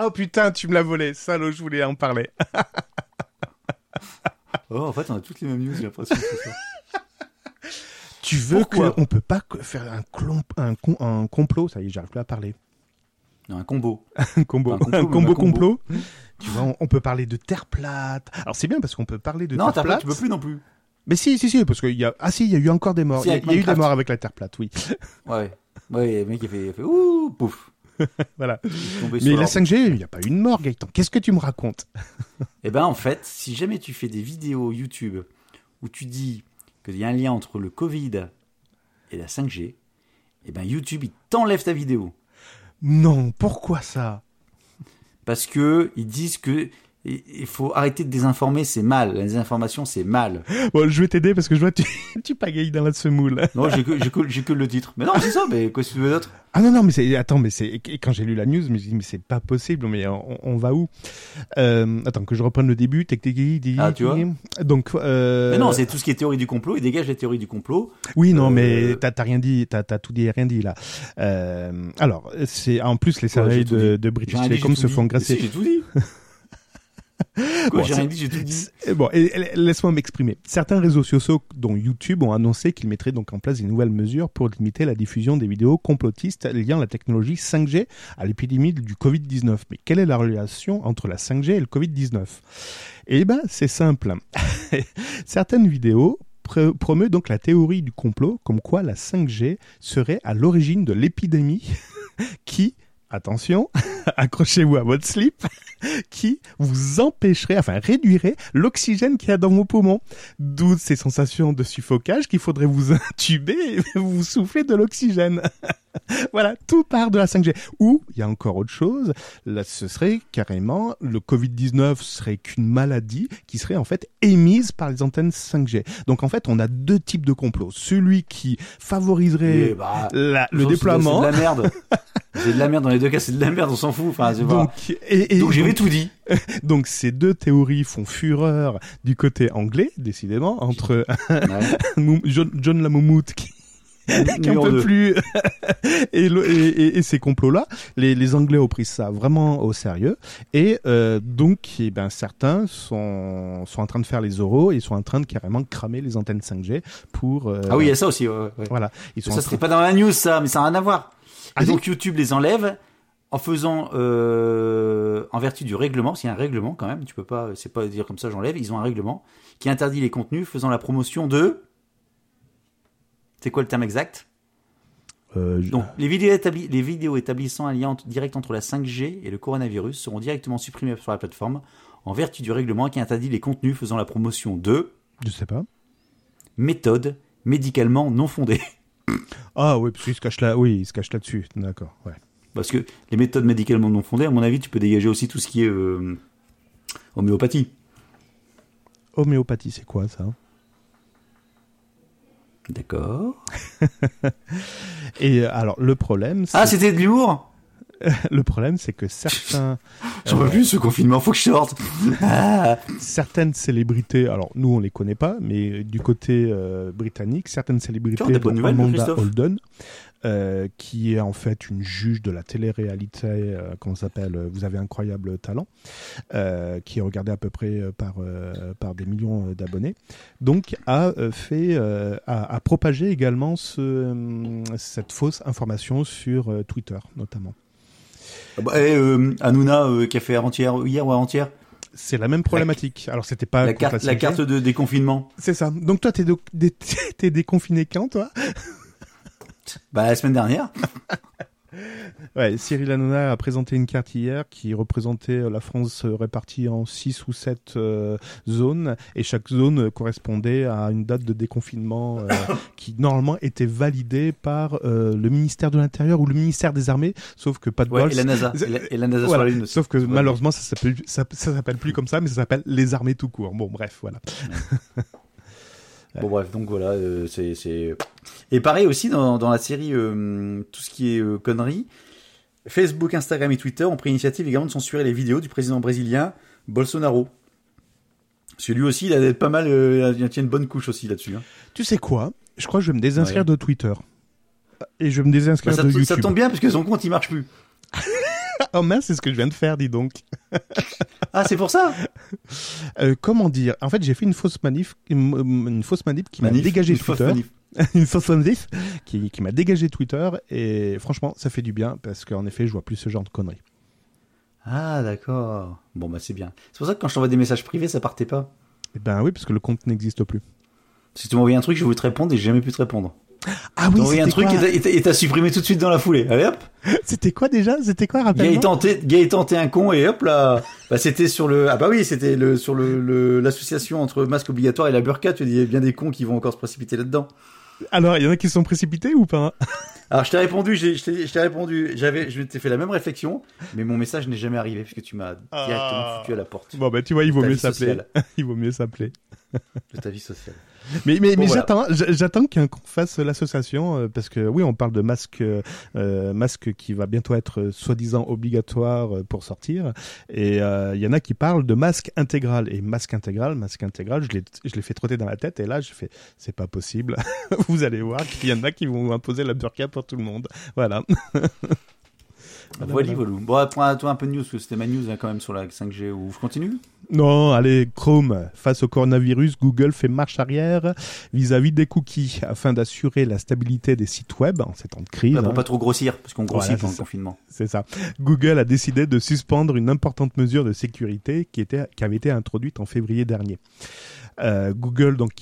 Oh putain, tu me l'as volé. Salaud, je voulais en parler. Oh, en fait, on a toutes les mêmes news, j'ai l'impression. Tu veux qu'on peut pas faire un, complot? Ça y est, j'arrive plus à parler. Non, un combo. Un combo, Un complot, un même combo un combo. complot. Tu vois, on, on peut parler de terre plate. Alors c'est bien parce qu'on peut parler de non, terre t'as pas, plate. tu peux plus non plus. Mais si, si, si, parce qu'il y a ah si, il y a eu encore des morts. Si, Il y a, avec il y a eu des morts avec la terre plate, oui. Ouais. Ouais, le mec, il fait, il fait ouh, pouf. voilà. Mais la l'arbre. 5G, il n'y a pas eu de mort, Gaëtan. Qu'est-ce que tu me racontes Eh ben en fait, si jamais tu fais des vidéos YouTube où tu dis qu'il y a un lien entre le Covid et la 5G, eh ben YouTube il t'enlève ta vidéo Non, pourquoi ça? Parce que ils disent que il faut arrêter de désinformer, c'est mal. La désinformation, c'est mal. Bon, je vais t'aider parce que je vois tu, tu pagayes dans la semoule. Non, j'ai que, que, que le titre. Mais non, c'est ça. Mais quoi, si tu veux d'autre? Ah non non mais c'est attends mais c'est quand j'ai lu la news je me suis dit mais c'est pas possible mais on, on va où? Euh, Attends que je reprenne le début. Tic, tic, tic, Ah, tu vois Donc euh, Mais non, c'est tout ce qui est théorie du complot. Il dégage la théorie du complot. oui non euh, mais t'as rien dit t'as tout dit et rien dit là. Euh, alors c'est en plus les salariés de, de British Telecom se font grasser. Si, j'ai tout dit. Quoi, Bon, j'ai rien dit, j'ai tout dit. Et Bon, laisse-moi m'exprimer. Certains réseaux sociaux, dont YouTube, ont annoncé qu'ils mettraient donc en place des nouvelles mesures pour limiter la diffusion des vidéos complotistes liant la technologie 5G à l'épidémie du Covid-19. Mais quelle est la relation entre la 5G et le Covid-19 Eh ben, c'est simple. Certaines vidéos pr- promeuvent donc la théorie du complot, comme quoi la 5G serait à l'origine de l'épidémie qui, attention, accrochez-vous à votre slip, qui vous empêcherait, enfin réduirait l'oxygène qu'il y a dans vos poumons. D'où ces sensations de suffocage qu'il faudrait vous intuber et vous souffler de l'oxygène. voilà, tout part de la 5G. Ou, il y a encore autre chose, là, ce serait carrément, le Covid-19 serait qu'une maladie qui serait en fait émise par les antennes 5G. Donc en fait, on a deux types de complots. Celui qui favoriserait bah, la- le déploiement. C'est de la merde. c'est de la merde dans les deux cas, c'est de la merde, on s'en fout. Enfin, Donc, et, et- Donc j'avais tout dit. Donc ces deux théories font fureur du côté anglais, décidément, entre John, John Lamoumout qui, qui en peut deux. plus et, le- et, et- et ces complots-là. Les, les Anglais ont pris ça vraiment au sérieux et euh, donc eh ben, certains sont, sont en train de faire les oraux et sont en train de carrément cramer les antennes 5G pour... euh, Ah oui, il y a ça aussi. Ouais, ouais. Voilà. Ils sont Ça serait train- pas dans la news, ça, mais ça n'a rien à voir. Ah et donc YouTube les enlève en faisant, euh, en vertu du règlement, s'il y a un règlement quand même, tu peux pas, c'est pas dire comme ça j'enlève, ils ont un règlement qui interdit les contenus faisant la promotion de. C'est quoi le terme exact? Euh, je- Donc, les vidéos, établi- les vidéos établissant un lien direct entre la 5G et le coronavirus seront directement supprimées sur la plateforme en vertu du règlement qui interdit les contenus faisant la promotion de je sais pas. méthodes médicalement non fondées. Ah oui, parce qu'il se cache là. Oui, il se cache là-dessus. D'accord. Ouais. Parce que les méthodes médicalement non fondées, à mon avis, tu peux dégager aussi tout ce qui est euh, homéopathie. Homéopathie, c'est quoi ça? D'accord. Et euh, alors le problème, c'est Ah, c'était de l'humour? Le problème, c'est que certains J'en peux plus ce confinement, faut que je sorte. Ah. certaines célébrités, alors nous on les connaît pas, mais du côté euh, britannique, certaines célébrités, bonnes dont Amanda Holden, euh, qui est en fait une juge de la télé-réalité, euh, comment s'appelle euh, Vous avez incroyable talent, euh, qui est regardée à peu près euh, par euh, par des millions d'abonnés, donc a fait, euh, a, a propagé également ce, cette fausse information sur Twitter notamment. Ah bah, eh, euh, Hanouna euh, qui a fait avant-hier, hier ou avant-hier, C'est la même problématique. Alors c'était pas la carte, la 5G. carte de déconfinement. C'est ça. Donc toi, t'es, dé- t'es déconfiné quand, toi? Bah la semaine dernière. Ouais, Cyril Hanouna a présenté une carte hier qui représentait euh, la France euh, répartie en 6 ou 7 zones, et chaque zone euh, correspondait à une date de déconfinement euh, qui normalement était validée par euh, le ministère de l'Intérieur ou le ministère des Armées, sauf que pas de Ouais, bol. et la NASA. Et la, et la NASA Voilà. sur la Lune. Sauf que Ouais. malheureusement, ça s'appelle, ça, ça s'appelle plus comme ça, mais ça s'appelle les armées tout court. Bon, bref, voilà. Bon bref, donc voilà, euh, c'est c'est et pareil aussi dans, dans la série euh, tout ce qui est euh, conneries. Facebook, Instagram et Twitter ont pris l'initiative également de censurer les vidéos du président brésilien Bolsonaro. Parce que lui aussi, il a pas mal, euh, il tient une bonne couche aussi là-dessus. Hein. Tu sais quoi? Je crois que je vais me désinscrire Ouais. de Twitter. Et je vais me désinscrire Bah, ça, de ça YouTube. tombe bien parce que son compte il marche plus. Oh mince, c'est ce que je viens de faire, dis donc. Ah, c'est pour ça? Euh, comment dire? En fait, j'ai fait une fausse manif, une, une fausse manip qui m'a dégagé une Twitter. manif. une fausse manif qui, qui m'a dégagé Twitter. Et franchement, ça fait du bien parce qu'en effet, je vois plus ce genre de conneries. Ah d'accord. Bon bah c'est bien. C'est pour ça que quand je t'envoie des messages privés, ça partait pas. Eh ben oui, parce que le compte n'existe plus. Si tu envoyé un truc, je voulais te répondre et j'ai jamais pu te répondre. Ah oui, envoyé un c'était truc quoi et t'as- supprimé tout de suite dans la foulée. Allez hop. C'était quoi déjà? C'était quoi, rappelle-moi? Gaëtan, t'es un con et hop là. Bah, c'était sur le, ah bah oui, c'était le, sur le, l'association entre masque obligatoire et la burqa. Tu dis, il y a bien des cons qui vont encore se précipiter là-dedans. Alors, il y en a qui se sont précipités ou pas? Alors, je t'ai répondu, j'ai- je t'ai répondu, j'avais, je t'ai fait la même réflexion, mais mon message n'est jamais arrivé puisque tu m'as directement Ah. foutu à la porte Bon, bah tu vois, il vaut mieux s'appeler. il vaut mieux s'appeler. de ta vie sociale. Mais, mais, Bon, mais voilà. j'attends, j'attends qu'un qu'on fasse l'association euh, parce que oui, on parle de masque, euh, masque qui va bientôt être euh, soi-disant obligatoire euh, pour sortir, et euh, il y en a qui parlent de masque intégral et masque intégral, masque intégral. Je l'ai, je l'ai fait trotter dans la tête et là, je fais, c'est pas possible. Vous allez voir qu'il y en a qui vont imposer la burqa pour tout le monde. Voilà. Voilà, Voilà. Bon, après, toi un peu de news, parce que c'était ma news hein, quand même sur la 5G. Ou je continue Non, allez, Chrome. Face au coronavirus, Google fait marche arrière vis-à-vis des cookies afin d'assurer la stabilité des sites web en ces temps de crise. Bah, Pour hein. pas trop grossir, parce qu'on grossit pendant le confinement. C'est ça. Google a décidé de suspendre une importante mesure de sécurité qui, était, qui avait été introduite en février dernier. Euh, Google, donc,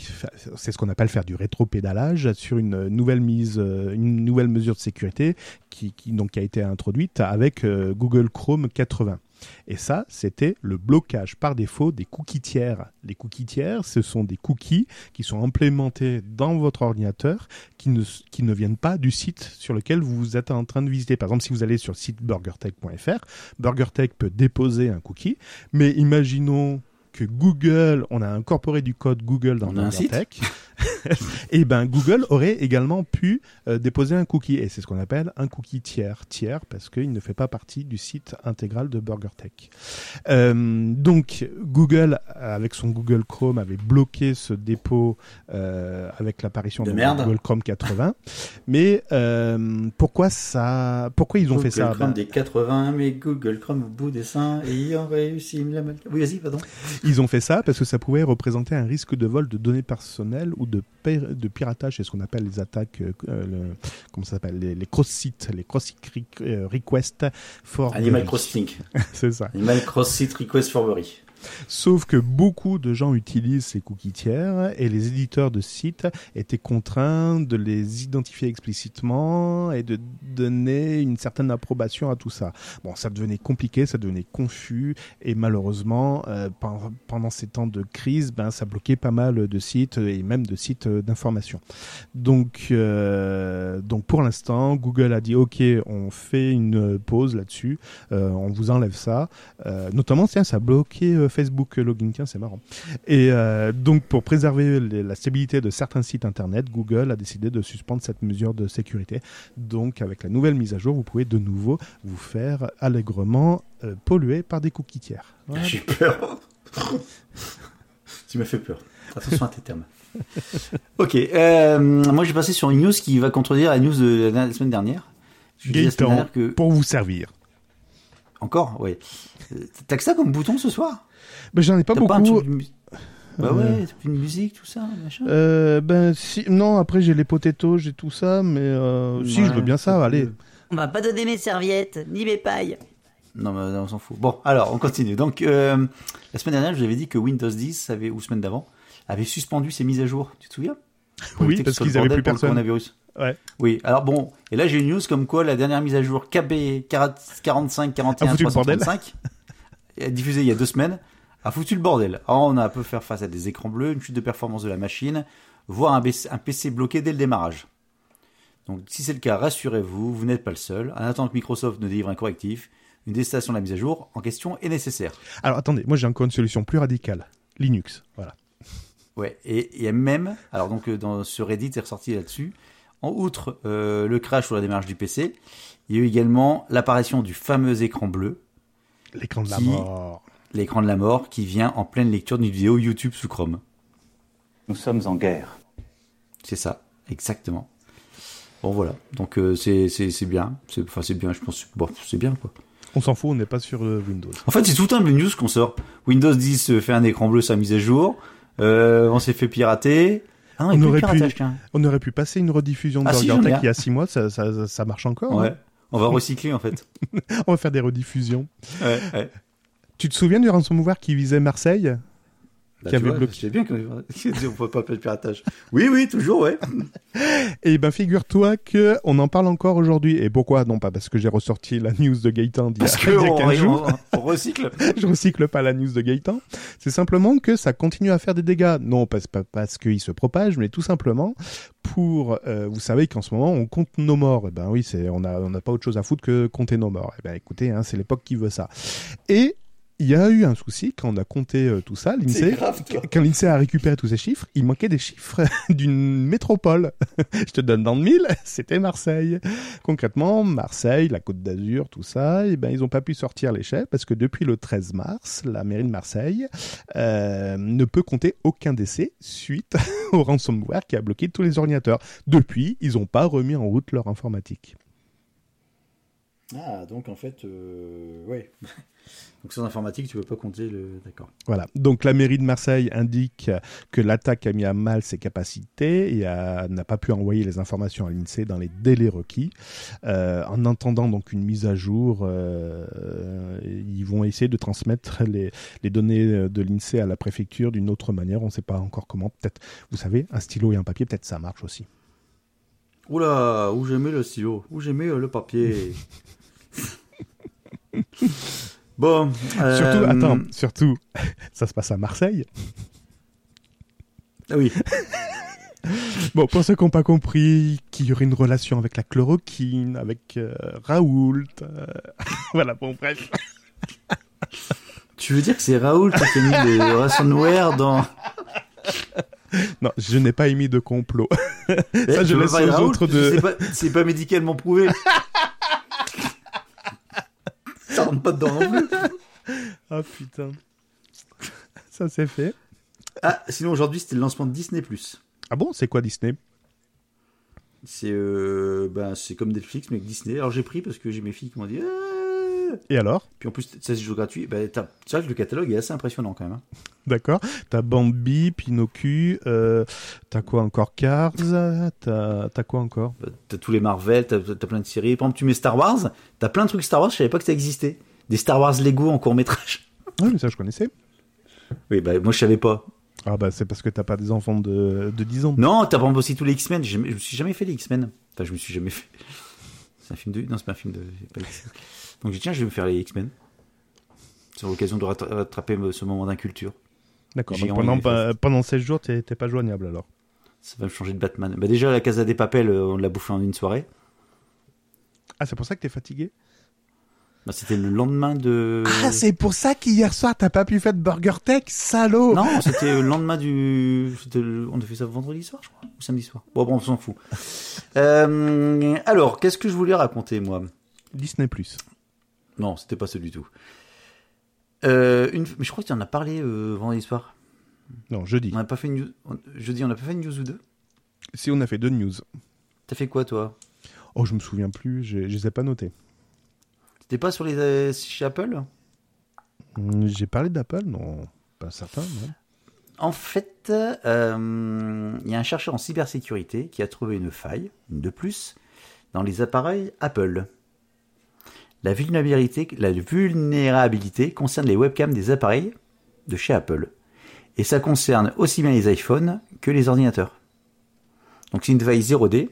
c'est ce qu'on appelle faire du rétropédalage sur une nouvelle mise, euh, une nouvelle mesure de sécurité qui, donc, a été introduite avec euh, Google Chrome 80. Et ça, c'était le blocage par défaut des cookies tiers. Les cookies tiers, ce sont des cookies qui sont implémentés dans votre ordinateur qui ne, qui ne viennent pas du site sur lequel vous êtes en train de visiter. Par exemple, si vous allez sur le site burgertech.fr, BurgerTech peut déposer un cookie, mais imaginons que Google, on a incorporé du code Google dans On et ben Google aurait également pu euh, déposer un cookie, et c'est ce qu'on appelle un cookie tiers, tiers parce qu'il ne fait pas partie du site intégral de BurgerTech. Euh, donc Google, avec son Google Chrome, avait bloqué ce dépôt euh, avec l'apparition De de. Google Chrome 80. Mais euh, pourquoi ça Pourquoi ils ont fait Google ça? Chrome Ben, des 80, mais Google Chrome au bout des seins, et ils ont réussi Oui, vas-y, pardon. Ils ont fait ça parce que ça pouvait représenter un risque de vol de données personnelles ou de, de piratage, c'est ce qu'on appelle les attaques, euh, euh, le- comment ça s'appelle, les, les cross-sites, les cross-site re- euh, request for Animal Crossing. c'est ça. Animal Crossing Request Forbery. Sauf que beaucoup de gens utilisent ces cookies tiers et les éditeurs de sites étaient contraints de les identifier explicitement et de donner une certaine approbation à tout ça. Bon, ça devenait compliqué, ça devenait confus et malheureusement, euh, pen- pendant ces temps de crise, ben, ça bloquait pas mal de sites et même de sites euh, d'information. Donc, euh, donc pour l'instant, Google a dit OK, on fait une pause là-dessus, on vous enlève ça. Notamment, tiens, ça a bloqué Facebook login, tiens, c'est marrant. Et euh, donc, pour préserver les- la stabilité de certains sites internet, Google a décidé de suspendre cette mesure de sécurité. Donc, avec la nouvelle mise à jour, vous pouvez de nouveau vous faire allègrement euh, polluer par des cookies tiers. Voilà. J'ai peur. tu m'as fait peur. Attention à tes termes. ok, euh, moi j'ai passé sur une news qui va contredire la news de la semaine dernière. Je disais la semaine Gaëtan, dernière que... pour vous servir. Encore, ouais. Euh, T'as que ça comme bouton ce soir? Ben, J'en ai pas T'as beaucoup. un truc de mu- Bah Euh. ouais, une musique, tout ça, machin? Euh, ben si, non, après j'ai les potatoes, j'ai tout ça, mais euh, si je veux bien ça, allez. On m'a pas donné mes serviettes, ni mes pailles. Non, mais on s'en fout. Bon, alors, on continue. Donc, euh, la semaine dernière, je vous avais dit que Windows 10, avait, ou semaine d'avant, avait suspendu ses mises à jour. Tu te souviens? Oui, parce qu'ils avaient bordel plus personne. coronavirus. Ouais. Oui, alors bon, et là j'ai une news comme quoi la dernière mise à jour KB 45 41 A foutu le bordel. 335, euh, diffusée il y a deux semaines, a foutu le bordel. Alors on a un peu faire face à des écrans bleus, une chute de performance de la machine, voire un, BC un PC bloqué dès le démarrage. Donc si c'est le cas, rassurez-vous, vous n'êtes pas le seul. En attendant que Microsoft ne délivre un correctif, une déstation de la mise à jour en question est nécessaire. Alors attendez, moi j'ai encore une solution plus radicale. Linux, voilà. Ouais, et il y a même, alors donc euh, dans ce Reddit est ressorti là-dessus, en outre euh, le crash ou la démarche du PC, il y a eu également l'apparition du fameux écran bleu, L'écran de la Qui- mort. l'écran de la mort, qui vient en pleine lecture d'une vidéo YouTube sous Chrome. Nous sommes en guerre. C'est ça, exactement. Bon voilà, donc euh, c'est c'est c'est bien, c'est enfin c'est bien, je pense, bon c'est bien quoi. On s'en fout, on n'est pas sur euh, Windows. En fait c'est tout un news qu'on sort. Windows 10 euh, fait un écran bleu sa mise à jour, euh, on s'est fait pirater. Ah non, On aurait pu- piratage, tiens. On aurait pu passer une rediffusion de Ah, Burger Tech il y a 6 mois, ça, ça, ça marche encore. Ouais, hein. on va recycler en fait. On va faire des rediffusions. Ouais, ouais. Tu te souviens du ransomware qui visait Marseille? Bah, Qui avait vois, bloqué. Bien qu'on on peut pas le piratage. Oui, oui, toujours, ouais. Eh ben figure-toi que on en parle encore aujourd'hui. Et pourquoi? Non pas parce que j'ai ressorti la news de Gaëtan d'il y a, Parce que d'il y a on, 15 jours. on- on recycle. je recycle pas la news de Gaëtan. C'est simplement que ça continue à faire des dégâts. Non, pas, pas parce qu'il se propage, mais tout simplement pour, euh, vous savez qu'en ce moment on compte nos morts. Eh ben oui, c'est, on a, on n'a pas autre chose à foutre que compter nos morts. Eh ben écoutez, hein, c'est l'époque qui veut ça. Et il y a eu un souci quand on a compté euh, tout ça. L'INSEE, quand l'INSEE a récupéré tous ces chiffres, il manquait des chiffres d'une métropole. Je te donne dans le mille, c'était Marseille. Concrètement, Marseille, la Côte d'Azur, tout ça, eh ben, ils n'ont pas pu sortir les chèques parce que depuis le 13 mars, la mairie de Marseille euh, ne peut compter aucun décès suite au ransomware qui a bloqué tous les ordinateurs. Depuis, ils n'ont pas remis en route leur informatique. Ah, donc en fait, euh, ouais. Donc sans informatique, tu peux pas compter le. D'accord. Voilà. Donc la mairie de Marseille indique que l'attaque a mis à mal ses capacités et n'a pas pu envoyer les informations à l'INSEE dans les délais requis. Euh, en entendant donc une mise à jour, euh, ils vont essayer de transmettre les, les données de l'INSEE à la préfecture d'une autre manière. On ne sait pas encore comment. Peut-être, vous savez, un stylo et un papier, peut-être ça marche aussi. Oula, où j'ai mis le stylo? Où j'ai mis le papier? Bon. euh, Surtout, attends, surtout, ça se passe à Marseille. Ah oui. Bon, pour ceux qui n'ont pas compris qu'il y aurait une relation avec la chloroquine, avec euh, Raoult, euh, voilà, bon, bref. Tu veux dire que c'est Raoul qui a mis le ransomware dans. Non, je n'ai pas émis de complot. Ça, je laisse aux autres de- C'est pas, c'est pas médicalement prouvé. Ça rentre pas dedans non plus. Ah putain. Ça c'est fait. Ah, sinon aujourd'hui c'était le lancement de Disney+. Ah bon, c'est quoi Disney? C'est euh, ben, c'est comme Netflix mais avec Disney. Alors j'ai pris parce que j'ai mes filles qui m'ont dit. Ah Et alors? Puis en plus, ça c'est toujours gratuit. Tu vois que le catalogue est assez impressionnant quand même. hein. D'accord. T'as Bambi, Pinocchio, euh, t'as quoi encore? Cars, t'as quoi encore? Ben, T'as tous les Marvel, t'as as plein de séries. Par exemple, tu mets Star Wars, t'as plein de trucs Star Wars, je savais pas que ça existait. Des Star Wars Lego en court métrage. Oui, mais ça je connaissais. Oui, bah moi je savais pas. Ah bah c'est parce que t'as pas des enfants de, de 10 ans. Non, t'as exemple aussi tous les X-Men. Je, je me suis jamais fait les X-Men. Enfin, je me suis jamais fait. C'est un film de. Non, c'est pas un film de. Donc j'ai dit, tiens, je vais me faire les X-Men. C'est l'occasion de rattra- rattraper ce moment d'inculture. D'accord. Pendant, pa- pendant 16 jours, t'es t'es pas joignable alors. Ça va me changer de Batman. Bah déjà, la Casa des Papels, euh, on l'a bouffé en une soirée. Ah, c'est pour ça que t'es fatigué? Bah, c'était le lendemain de. Ah, c'est pour ça qu'hier soir, t'as pas pu faire de Burger Tech, salaud Non, c'était le lendemain du. le- On a fait ça vendredi soir, je crois, ou samedi soir. Bon, bon, on s'en fout. Euh, alors, qu'est-ce que je voulais raconter, moi? Disney+. Non, c'était pas ça du tout. Euh, une... Mais je crois que tu en as parlé euh, vendredi soir. Non, jeudi. On n'a pas fait une news. Jeudi, on n'a pas fait une news ou deux? Si on a fait deux news. T'as fait quoi, toi? Oh, je me souviens plus, je, je les ai pas notés. T'es pas sur les euh, chez Apple? Hum, J'ai parlé d'Apple? Non, pas certain, non. En fait, euh, il y a un chercheur en cybersécurité qui a trouvé une faille, une de plus, dans les appareils Apple. La vulnérabilité, la vulnérabilité concerne les webcams des appareils de chez Apple. Et ça concerne aussi bien les iPhones que les ordinateurs. Donc c'est une faille 0D,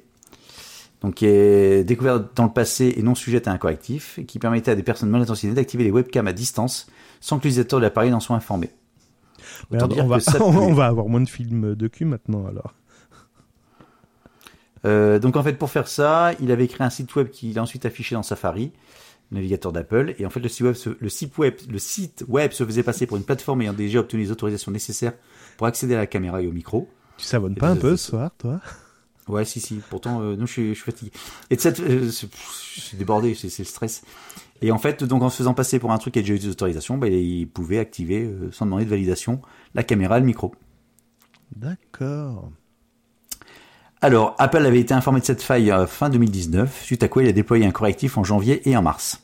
donc qui est découverte dans le passé et non sujette à un correctif, et qui permettait à des personnes mal intentionnées d'activer les webcams à distance sans que l'utilisateur de l'appareil n'en soit informé. Autant Merde, dire on, va, que ça on pue. va avoir moins de films de cul maintenant, alors. Euh, donc en fait pour faire ça, il avait créé un site web qu'il a ensuite affiché dans Safari, navigateur d'Apple, et en fait le site web, se, le site web, le site web se faisait passer pour une plateforme ayant déjà obtenu les autorisations nécessaires pour accéder à la caméra et au micro. Tu savonnes pas un peu ce soir, toi? Ouais, si, si. Pourtant, euh, non, je suis, je suis fatigué. Et de cette, euh, je suis débordé, c'est c'est le stress. Et en fait, donc en se faisant passer pour un truc qui a déjà eu des autorisations, bah, il pouvait activer, euh, sans demander de validation, la caméra et le micro. D'accord. Alors, Apple avait été informé de cette faille euh, fin 2019, suite à quoi il a déployé un correctif en janvier et en mars.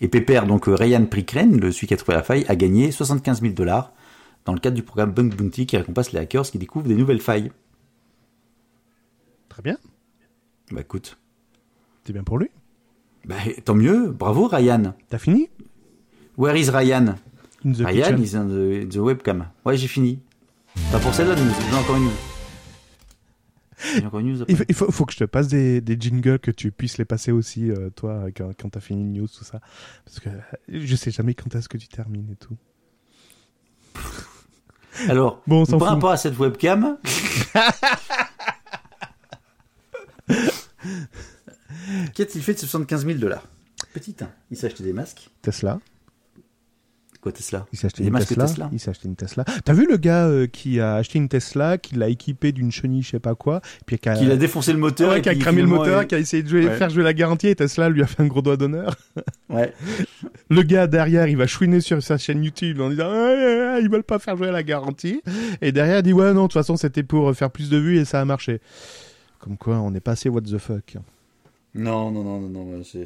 Et Pépère, donc euh, Ryan Prickren, le celui qui a trouvé la faille, a gagné 75 000 dollars dans le cadre du programme Bug Bounty qui récompense les hackers qui découvrent des nouvelles failles. Très bien. Bah écoute, C'est bien pour lui. bah, tant mieux, bravo Ryan. T'as fini? Where is Ryan? In the Ryan kitchen. is on the, the webcam. Ouais, j'ai fini. Pas pour celle-là, news. J'ai encore une news. Après. Il faut, que je te passe des, des jingles que tu puisses les passer aussi, euh, toi, quand, quand t'as fini une news, tout ça. Parce que euh, je sais jamais quand est-ce que tu termines et tout. Alors, Bon, par fout. rapport à cette webcam, qu'a-t-il fait de 75 000 dollars? Petit 1, il s'est acheté des masques. Tesla. Quoi Tesla Il s'est acheté une Tesla. Acheté une. T'as vu le gars euh, qui a acheté une Tesla, qui l'a équipé d'une chenille, je sais pas quoi, puis qui a, défoncé le moteur. Ouais, et qui a cramé le moteur, qui a essayé de jouer, Ouais. faire jouer la garantie, et Tesla lui a fait un gros doigt d'honneur. Ouais. Le gars derrière, il va chouiner sur sa chaîne YouTube en disant Ah, ils veulent pas faire jouer la garantie. Et derrière, il dit ouais non, de toute façon c'était pour faire plus de vues et ça a marché. Comme quoi, on est pas assez what the fuck. Non, non, non, non, non, c'est...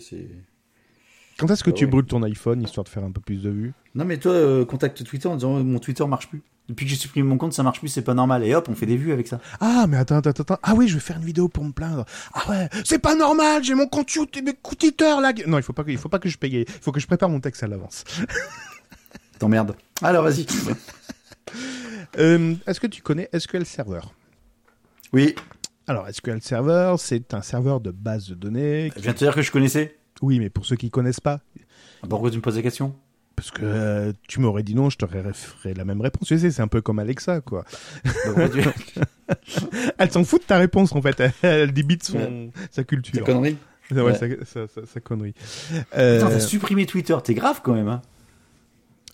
Quand est-ce que Ah tu brûles ton iPhone histoire de faire un peu plus de vues? Non, mais toi, euh, contacte Twitter en disant mon Twitter marche plus. Depuis que j'ai supprimé mon compte, ça marche plus, c'est pas normal. Et hop, on fait des vues avec ça. Ah mais attends, attends, attends. Ah oui, je vais faire une vidéo pour me plaindre. Ah ouais, c'est pas normal, j'ai mon compte YouTube, mes coups Twitter là. Non, il faut pas que, il faut pas que je paye. Il faut que je prépare mon texte à l'avance. T'emmerdes. Alors, vas-y. Euh, est-ce que tu connais SQL Server? Oui. Alors, SQL Server, c'est un serveur de base de données. Je viens de te dire que je connaissais. Oui, mais pour ceux qui connaissent pas, Ah, Pourquoi tu me poses la question parce que euh, tu m'aurais dit non, je t'aurais fait la même réponse. Tu sais, c'est un peu comme Alexa, quoi. Bah. Elle s'en fout de ta réponse, en fait. Elle, débite son, Ouais. sa culture. C'est connerie? Ouais, Ouais. sa, sa- sa- sa connerie. Euh, Putain, t'as supprimé Twitter, t'es grave quand même. Hein.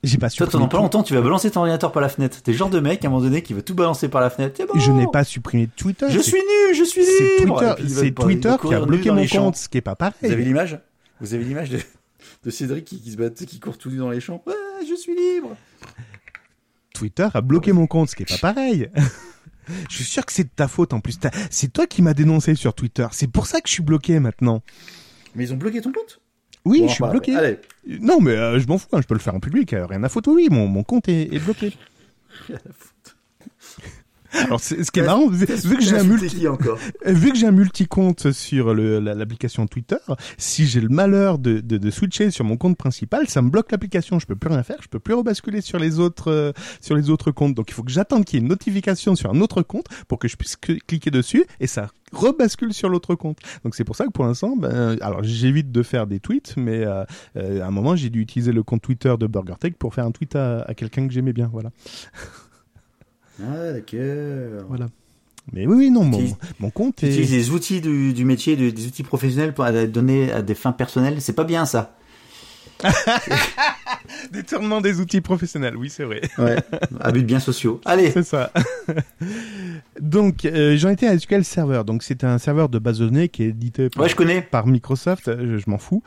J'ai pas Toi, supprimé. dans pas tout. longtemps, tu vas balancer ton ordinateur par la fenêtre. T'es le genre de mec, à un moment donné, qui veut tout balancer par la fenêtre. Bon. Je n'ai pas supprimé Twitter. Je suis nu, je suis C'est. Twitter, puis, va c'est pas- va Twitter qui a bloqué mon compte, ce qui est pas pareil. Vous avez l'image? Vous avez l'image de... de Cédric qui, qui se bat, qui court tout nu dans les champs. Je suis libre. Twitter a bloqué mon compte, ce qui est pas pareil. je suis sûr que c'est de ta faute en plus. C'est toi qui m'as dénoncé sur Twitter. C'est pour ça que je suis bloqué maintenant. Mais ils ont bloqué ton compte? Oui, Bon, je suis bloqué. Allez. Non, mais euh, je m'en fous. hein, je peux le faire en public. euh, rien à foutre. Oui, mon, mon compte est, est bloqué. Alors, c'est- ce qui est Ouais, marrant, vu, vu que j'ai un multi, vu que j'ai un multi-compte sur le- la- l'application Twitter, si j'ai le malheur de, de, de switcher sur mon compte principal, ça me bloque l'application. Je peux plus rien faire. Je peux plus rebasculer sur les autres, euh, sur les autres comptes. Donc, il faut que j'attende qu'il y ait une notification sur un autre compte pour que je puisse cl- cliquer dessus et ça rebascule sur l'autre compte. Donc, c'est pour ça que pour l'instant, ben, alors j'évite de faire des tweets, mais euh, euh, à un moment, j'ai dû utiliser le compte Twitter de BurgerTech pour faire un tweet à, à quelqu'un que j'aimais bien. Voilà. Ah, d'accord. Voilà. Mais oui, oui, non, mon, compte Tu est. utilises des outils du, du métier, des outils professionnels pour à donner à des fins personnelles. C'est pas bien ça. Détournement des outils professionnels, oui, c'est vrai. Ouais. Abus de biens sociaux. Allez. C'est ça. donc, euh, j'en étais à SQL Server. Donc, c'est un serveur de base de données qui est édité par, Ouais, je connais. par Microsoft. euh, Je, je m'en fous.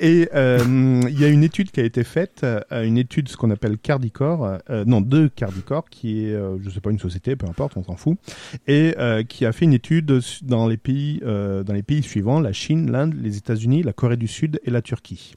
Et euh, il y a une étude qui a été faite, euh, une étude ce qu'on appelle Cardicor, non, de Cardicor, qui est, je sais pas, une société, peu importe, on s'en fout, et qui a fait une étude dans les pays, dans les pays suivants la Chine, l'Inde, les États-Unis, la Corée du Sud et la Turquie.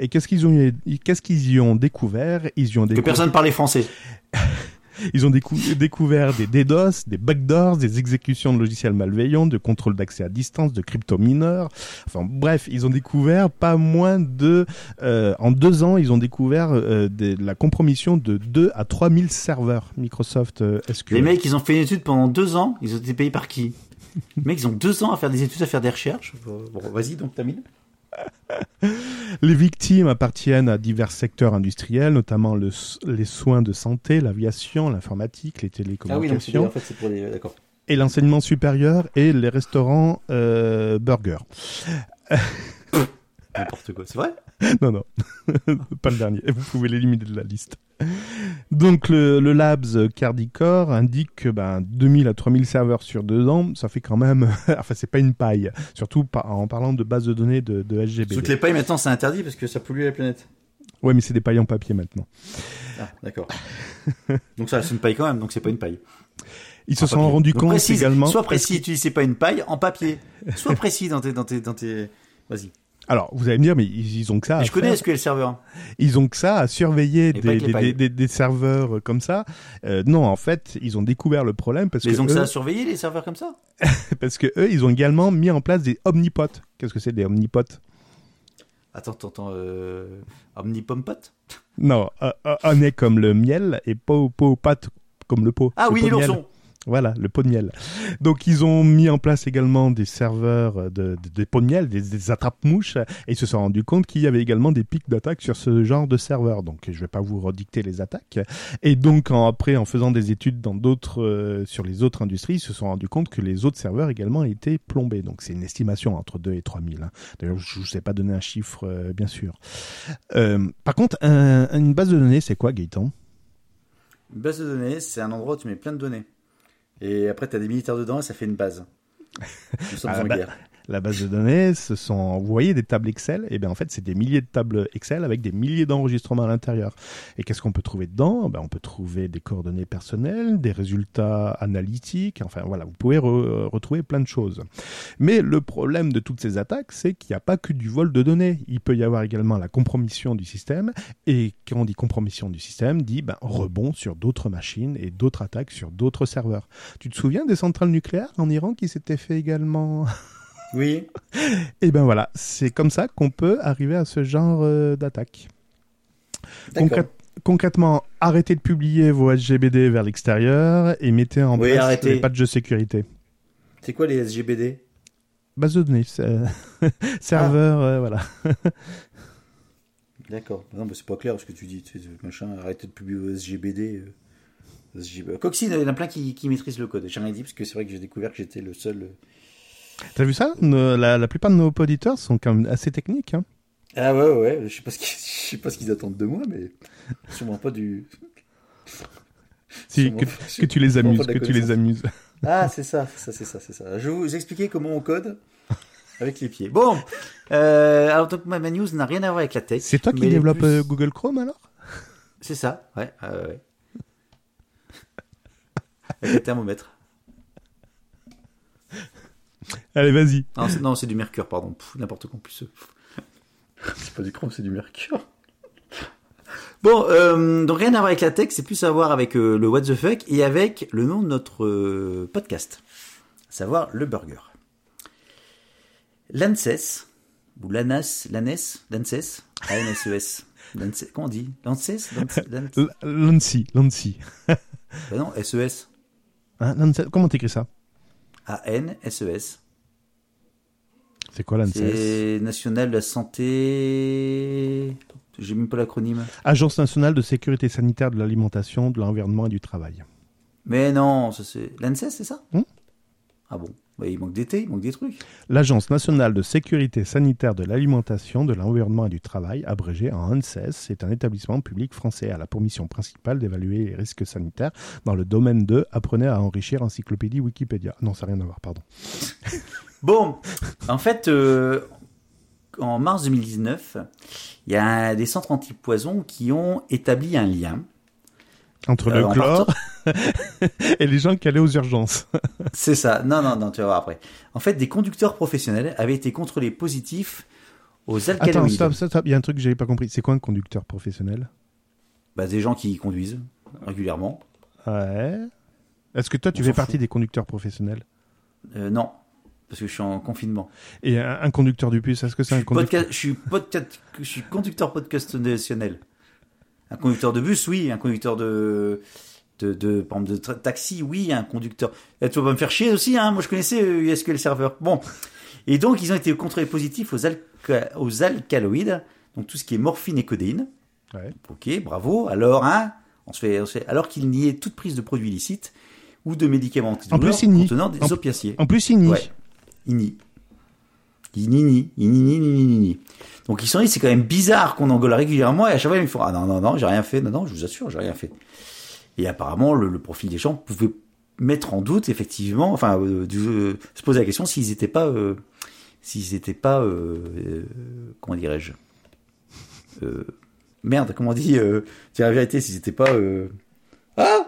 Et qu'est-ce qu'ils ont, qu'est-ce qu'ils y ont découvert? Ils y ont Que découvert personne parlait français. ils ont décou- découvert des DDoS, des backdoors, des exécutions de logiciels malveillants, de contrôle d'accès à distance, de crypto-mineurs. Enfin bref, ils ont découvert pas moins de... euh, en deux ans, ils ont découvert euh, des- la compromission de 2 à 3 000 serveurs Microsoft euh, SQL. Les mecs, ils ont fait une étude pendant deux ans. Ils ont été payés par qui? Les mecs, ils ont deux ans à faire des études, à faire des recherches. Bon, vas-y, donc, Tamil. Les victimes appartiennent à divers secteurs industriels, notamment le les soins de santé, l'aviation, l'informatique, les Ah oui, donc, c'est- télécommunications, en fait, c'est pour des. D'accord. et l'enseignement supérieur et les restaurants euh, burgers. N'importe quoi. C'est vrai? Non, non, pas le dernier. Vous pouvez l'éliminer de la liste. Donc le, le Labs Cardicor indique que ben, 2000 à 3000 serveurs sur deux ans, ça fait quand même... enfin, c'est pas une paille. Surtout par- en parlant de bases de données de, de SGBD. Toutes les pailles, maintenant, c'est interdit parce que ça pollue la planète. Ouais, mais c'est des pailles en papier maintenant. Ah, d'accord. donc, ça, c'est une paille quand même, donc c'est pas une paille. Ils se sont rendus compte précise, également... Sois précis, tu dis c'est pas une paille en papier. Sois précis dans tes. Dans tes, dans tes... Vas-y. Alors, vous allez me dire, mais ils, ils ont que ça à Mais je connais faire. SQL Server. Ils ont que ça à surveiller des, serveurs euh, comme ça. Euh, non, en fait, ils ont découvert le problème parce Mais que ils ont que eux- ça à surveiller, les serveurs comme ça parce que eux, ils ont également mis en place des omnipots. Qu'est-ce que c'est des omnipots Attends, attends, attends. Euh... Omnipompot? Non, euh, euh, nez comme le miel et pot pot pat comme le pot. Ah Le oui, l'ourson Voilà, le pot de miel. Donc ils ont mis en place également des serveurs de, de- des pots de miel, des, attrape-mouches, et ils se sont rendus compte qu'il y avait également des pics d'attaque sur ce genre de serveur. Donc je vais pas vous redicter les attaques. Et donc après, en faisant des études dans d'autres euh, sur les autres industries, ils se sont rendus compte que les autres serveurs également étaient plombés. Donc c'est une estimation entre 2 et 3 000. hein. D'ailleurs, je ne sais pas donner un chiffre, euh, bien sûr. Euh, par contre, un- une base de données, c'est quoi, Gaëtan? Une base de données, c'est un endroit où tu mets plein de données. Et après, tu as des militaires dedans et ça fait une base. Nous sommes Ah, en bah, guerre. La base de données, ce sont, vous voyez des tables Excel, et bien en fait c'est des milliers de tables Excel avec des milliers d'enregistrements à l'intérieur. Et qu'est-ce qu'on peut trouver dedans? Ben, On peut trouver des coordonnées personnelles, des résultats analytiques, enfin voilà, vous pouvez re- retrouver plein de choses. Mais le problème de toutes ces attaques, c'est qu'il n'y a pas que du vol de données. Il peut y avoir également la compromission du système, et quand on dit compromission du système, dit ben, rebond sur d'autres machines et d'autres attaques sur d'autres serveurs. Tu te souviens des centrales nucléaires en Iran qui s'étaient fait également? Oui. et ben voilà, c'est comme ça qu'on peut arriver à ce genre euh, d'attaque. Concrètement, arrêtez de publier vos SGBD vers l'extérieur et mettez en Oui, place arrêtez. les patchs de sécurité. C'est quoi les SGBD Base de données, serveur, euh, voilà. D'accord. Non, mais c'est pas clair ce que tu dis. Tu sais, machin, arrêtez de publier vos SGBD. euh, SGBD. Coxine, il y en a plein qui, qui maîtrisent le code. J'ai rien dit parce que c'est vrai que j'ai découvert que j'étais le seul. Euh. T'as vu ça? Nos- la, la plupart de nos auditeurs sont quand même assez techniques. Hein. Ah ouais, ouais. Je sais pas ce qu'ils, je sais pas ce qu'ils attendent de moi, mais sûrement pas du. Si, que, que tu les amuses, que tu les amuses. Ah, c'est ça, c'est ça, c'est ça, c'est ça. Je vais vous expliquer comment on code avec les pieds. Bon, euh, alors donc ma, ma news n'a rien à voir avec la tech. C'est toi qui plus- euh, Google Chrome alors? C'est ça, ouais, ouais, ouais, ouais. Avec le thermomètre. Allez, vas-y. Non, c'est, du mercure, pardon. N'importe quoi plus. C'est pas du chrome, c'est du mercure. Bon, euh, donc rien à voir avec la tech, c'est plus à voir avec euh, le what the fuck et avec le nom de notre euh, podcast, à savoir le burger. L'ANSES, ou l'ANAS, l'ANES, l'ANSES, A-N-S-E-S, l'ANSES, comment on dit? L'ANSES L'ANSES L'ANSES L- Lancy, Lancy. Bah non, SES, Hein, Lancy- Comment t'écris ça? A-N-S-E-S. C'est quoi l'ANSES C'est National de la Santé... J'ai même pas l'acronyme. Agence nationale de sécurité sanitaire de l'alimentation, de l'environnement et du travail. Mais non, ça c'est... L'ANSES, c'est ça? Hmm? Ah bon Bah, il manque d'été, il manque des trucs. L'Agence nationale de sécurité sanitaire de l'alimentation, de l'environnement et du travail, abrégé en ANSES, est un établissement public français. Elle a pour mission principale d'évaluer les risques sanitaires dans le domaine de apprenez à enrichir encyclopédie Wikipédia. Non, ça n'a rien à voir, pardon. Bon, en fait, euh, en mars 2019, il y a des centres antipoison qui ont établi un lien. Entre Euh, le chlore et les gens qui allaient aux urgences. C'est ça. Non, non, non, tu vas voir après. En fait, des conducteurs professionnels avaient été contrôlés positifs aux Attends, alcaloïdes. stop, stop, stop. Il y a un truc que j'avais pas compris. C'est quoi un conducteur professionnel? Bah, des gens qui conduisent régulièrement. Ouais. Est-ce que toi, tu On fais partie fout. des conducteurs professionnels? Euh, non, parce que je suis en confinement. Et un, un conducteur du bus, est-ce que c'est un conducteur? je suis podcast- je suis conducteur podcastationnel. Un conducteur de bus, oui. Un conducteur de, de, de, par exemple, de tra- taxi, oui. Un conducteur. Eh, tu vas pas me faire chier aussi, hein. Moi, je connaissais euh, SQL Server. Bon. Et donc, ils ont été contrôlés positifs aux, alca- aux alcaloïdes. Donc, tout ce qui est morphine et codéine. Ouais. Ok, bravo. Alors, hein, on se fait, on se fait- alors qu'il n'y ait toute prise de produits illicites ou de médicaments antidouleurs plus, il contenant des En- opiacés. En plus, il nie. Ouais. Il nie. Nie, nie, nie. Donc ils sont dit, c'est quand même bizarre qu'on engueule régulièrement et à chaque fois ils me font, ah non, non, non, j'ai rien fait, non, non, je vous assure, j'ai rien fait. Et apparemment, le, le profil des gens pouvait mettre en doute, effectivement, enfin, euh, du- euh, se poser la question s'ils n'étaient pas, euh, s'ils n'étaient pas, comment dirais-je, merde, comment on dit, dire la vérité, s'ils n'étaient pas, ah,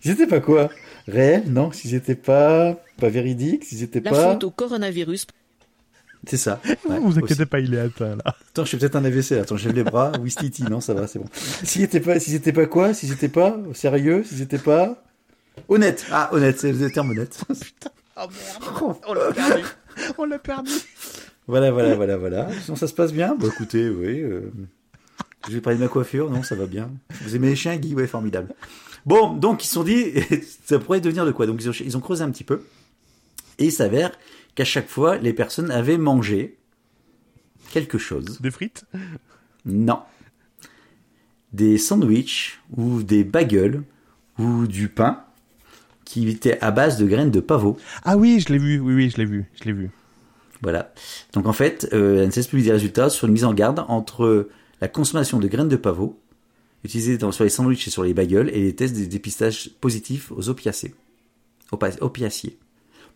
s'ils n'étaient pas quoi, réels, non, s'ils n'étaient pas, pas véridiques, s'ils n'étaient La pas, faute au coronavirus. C'est ça. Ouais, vous aussi. inquiétez pas, il est atteint là. Attends, je fais peut-être un AVC. Attends, je lève les bras. Wistiti, non, ça va, c'est bon. S'ils étaient pas, s'ils étaient pas quoi? S'ils étaient pas sérieux? S'ils étaient pas honnêtes Ah, honnête, c'est le terme honnête. Putain. Oh merde, on l'a perdu. On l'a perdu. Voilà, voilà, voilà, voilà. Sinon, ça se passe bien? Bah, écoutez, oui. euh, Je vais parler de ma coiffure. Non, ça va bien. Vous aimez les chiens, Guy? Ouais, formidable. Bon, donc ils se sont dit, ça pourrait devenir de quoi? Donc ils ont, ils ont creusé un petit peu. Et il s'avère qu'à chaque fois, les personnes avaient mangé quelque chose. Des frites? Non. Des sandwichs ou des bagels ou du pain qui étaient à base de graines de pavot. Ah oui, je l'ai vu. Oui, oui, je l'ai vu. Je l'ai vu. Voilà. Donc en fait, euh, l'ANSES publie des résultats sur une mise en garde entre la consommation de graines de pavot utilisées dans, sur les sandwichs et sur les bagels et les tests des dépistages positifs aux opiacés. Opa- opiacés.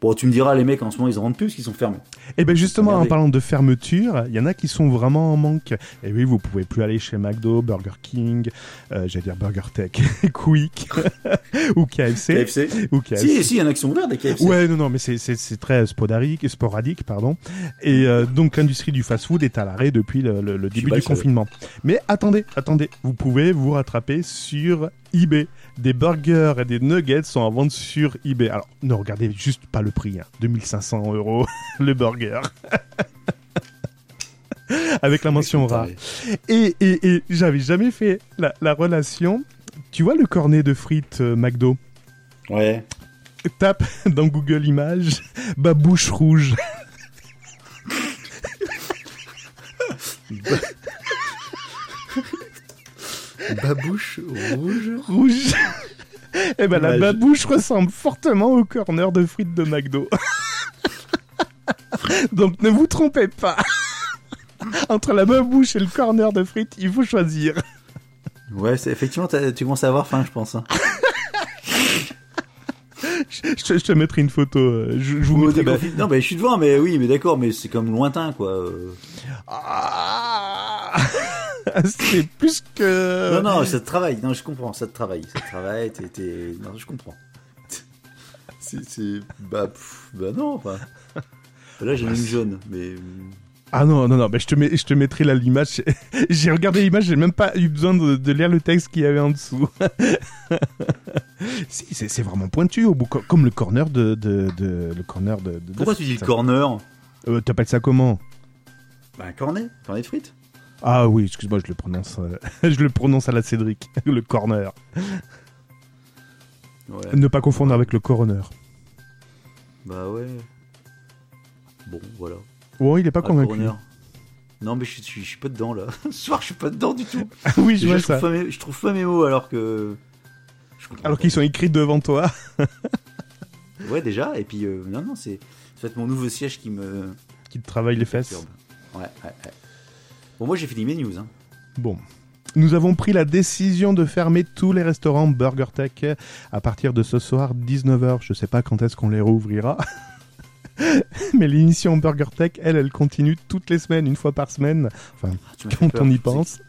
Bon, tu me diras, les mecs, en ce moment, ils en rendent plus parce qu'ils sont fermés. Et bien justement, en parlant de fermeture, il y en a qui sont vraiment en manque. Et oui, vous pouvez plus aller chez McDo, Burger King, euh, j'allais dire Burger Tech, Quick ou KFC. KFC Ou KFC. Si, si, il y en a qui sont ouverts, des KFC. Ouais, non, non, mais c'est- très sporadique, sporadique, pardon. Et euh, donc l'industrie du fast-food est à l'arrêt depuis le, le- le début du confinement. Mais attendez, attendez, vous pouvez vous rattraper sur eBay. Des burgers et des nuggets sont en vente sur eBay. Alors, ne regardez juste pas le prix, hein. 2500 euros le burger. Avec la mention rare. Et, et, et j'avais jamais fait la, la relation. Tu vois le cornet de frites euh, McDo? Ouais. Tape dans Google Images babouche rouge. Babouche rouge. Rouge. Eh ben la babouche ressemble fortement au corner de frites de McDo. Donc ne vous trompez pas. Entre la babouche et le corner de frites, il faut choisir. Ouais, c'est effectivement, tu commences à avoir faim, je pense. hein. Je, te- je te mettrai une photo. euh, Je, je vous Non, mais je suis devant, mais oui, mais d'accord, mais c'est comme lointain, quoi. euh. Ah C'est plus que. Non, non, ça te travaille. Non, je comprends, ça te travaille, ça te travaille. T'es, t'es- Non, je comprends. C'est, c'est... bah, pff, bah non, enfin. Là, j'ai une jaune, mais. Ah non, non, non, mais je te, mets, je te mettrai là l'image. J'ai regardé l'image, j'ai même pas eu besoin de, de lire le texte qu'il y avait en dessous. si, c'est c'est vraiment pointu, au bout, co- comme le corner de. de, de- le corner de. Pourquoi tu dis le corner? Euh, T'appelles ça comment? Bah, un cornet, cornet de frites. Ah oui, excuse-moi, je le prononce. euh, je le prononce à la Cédric. le corner. Ouais. Ne pas confondre avec le coroner. Bah ouais. Bon, voilà. Oh, il est pas Ah, convaincu. coroner. Non, mais je, suis- je, suis- je suis pas dedans là. Ce soir, je suis pas dedans du tout. oui, je Déjà, vois je, trouve ça. pas mes, je trouve pas mes mots alors que. je Alors qu'ils sont écrits devant toi. Ouais, déjà. Et puis, euh, non, non, c'est va être mon nouveau siège qui me. Qui te travaille les fesses. Ouais, ouais, ouais. Bon, moi, j'ai fini mes news. Hein. Bon. Nous avons pris la décision de fermer tous les restaurants BurgerTech à partir de ce soir 19h. Je sais pas quand est-ce qu'on les rouvrira. Mais l'émission BurgerTech, elle, elle continue toutes les semaines, une fois par semaine. Enfin, Ah, quand peur. on y pense.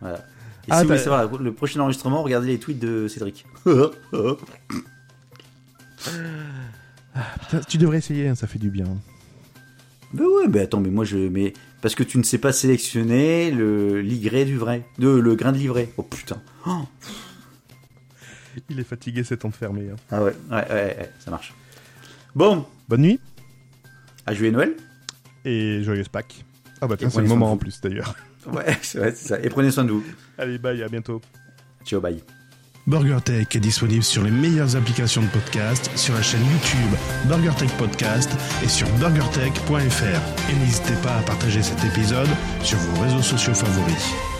Voilà. Et Ah, si vous voulez savoir le prochain enregistrement, regardez les tweets de Cédric. Putain, Tu devrais essayer, hein, ça fait du bien. Mais ouais, mais attends, mais moi je. Mais parce que tu ne sais pas sélectionner le ligré du vrai. De, le grain de livret. Oh putain. Oh. Il est fatigué, c'est enfermé. hein. Ah ouais, ouais, ouais, ouais, ça marche. Bon, Bonne nuit à jouer Noël et joyeuse Pâques. Ah bah tiens, c'est le moment en plus d'ailleurs. Ouais, c'est ça. Et prenez soin de vous. Allez, bye, à bientôt. Ciao, bye. BurgerTech est disponible sur les meilleures applications de podcast, sur la chaîne YouTube BurgerTech Podcast et sur burgertech.fr. Et n'hésitez pas à partager cet épisode sur vos réseaux sociaux favoris.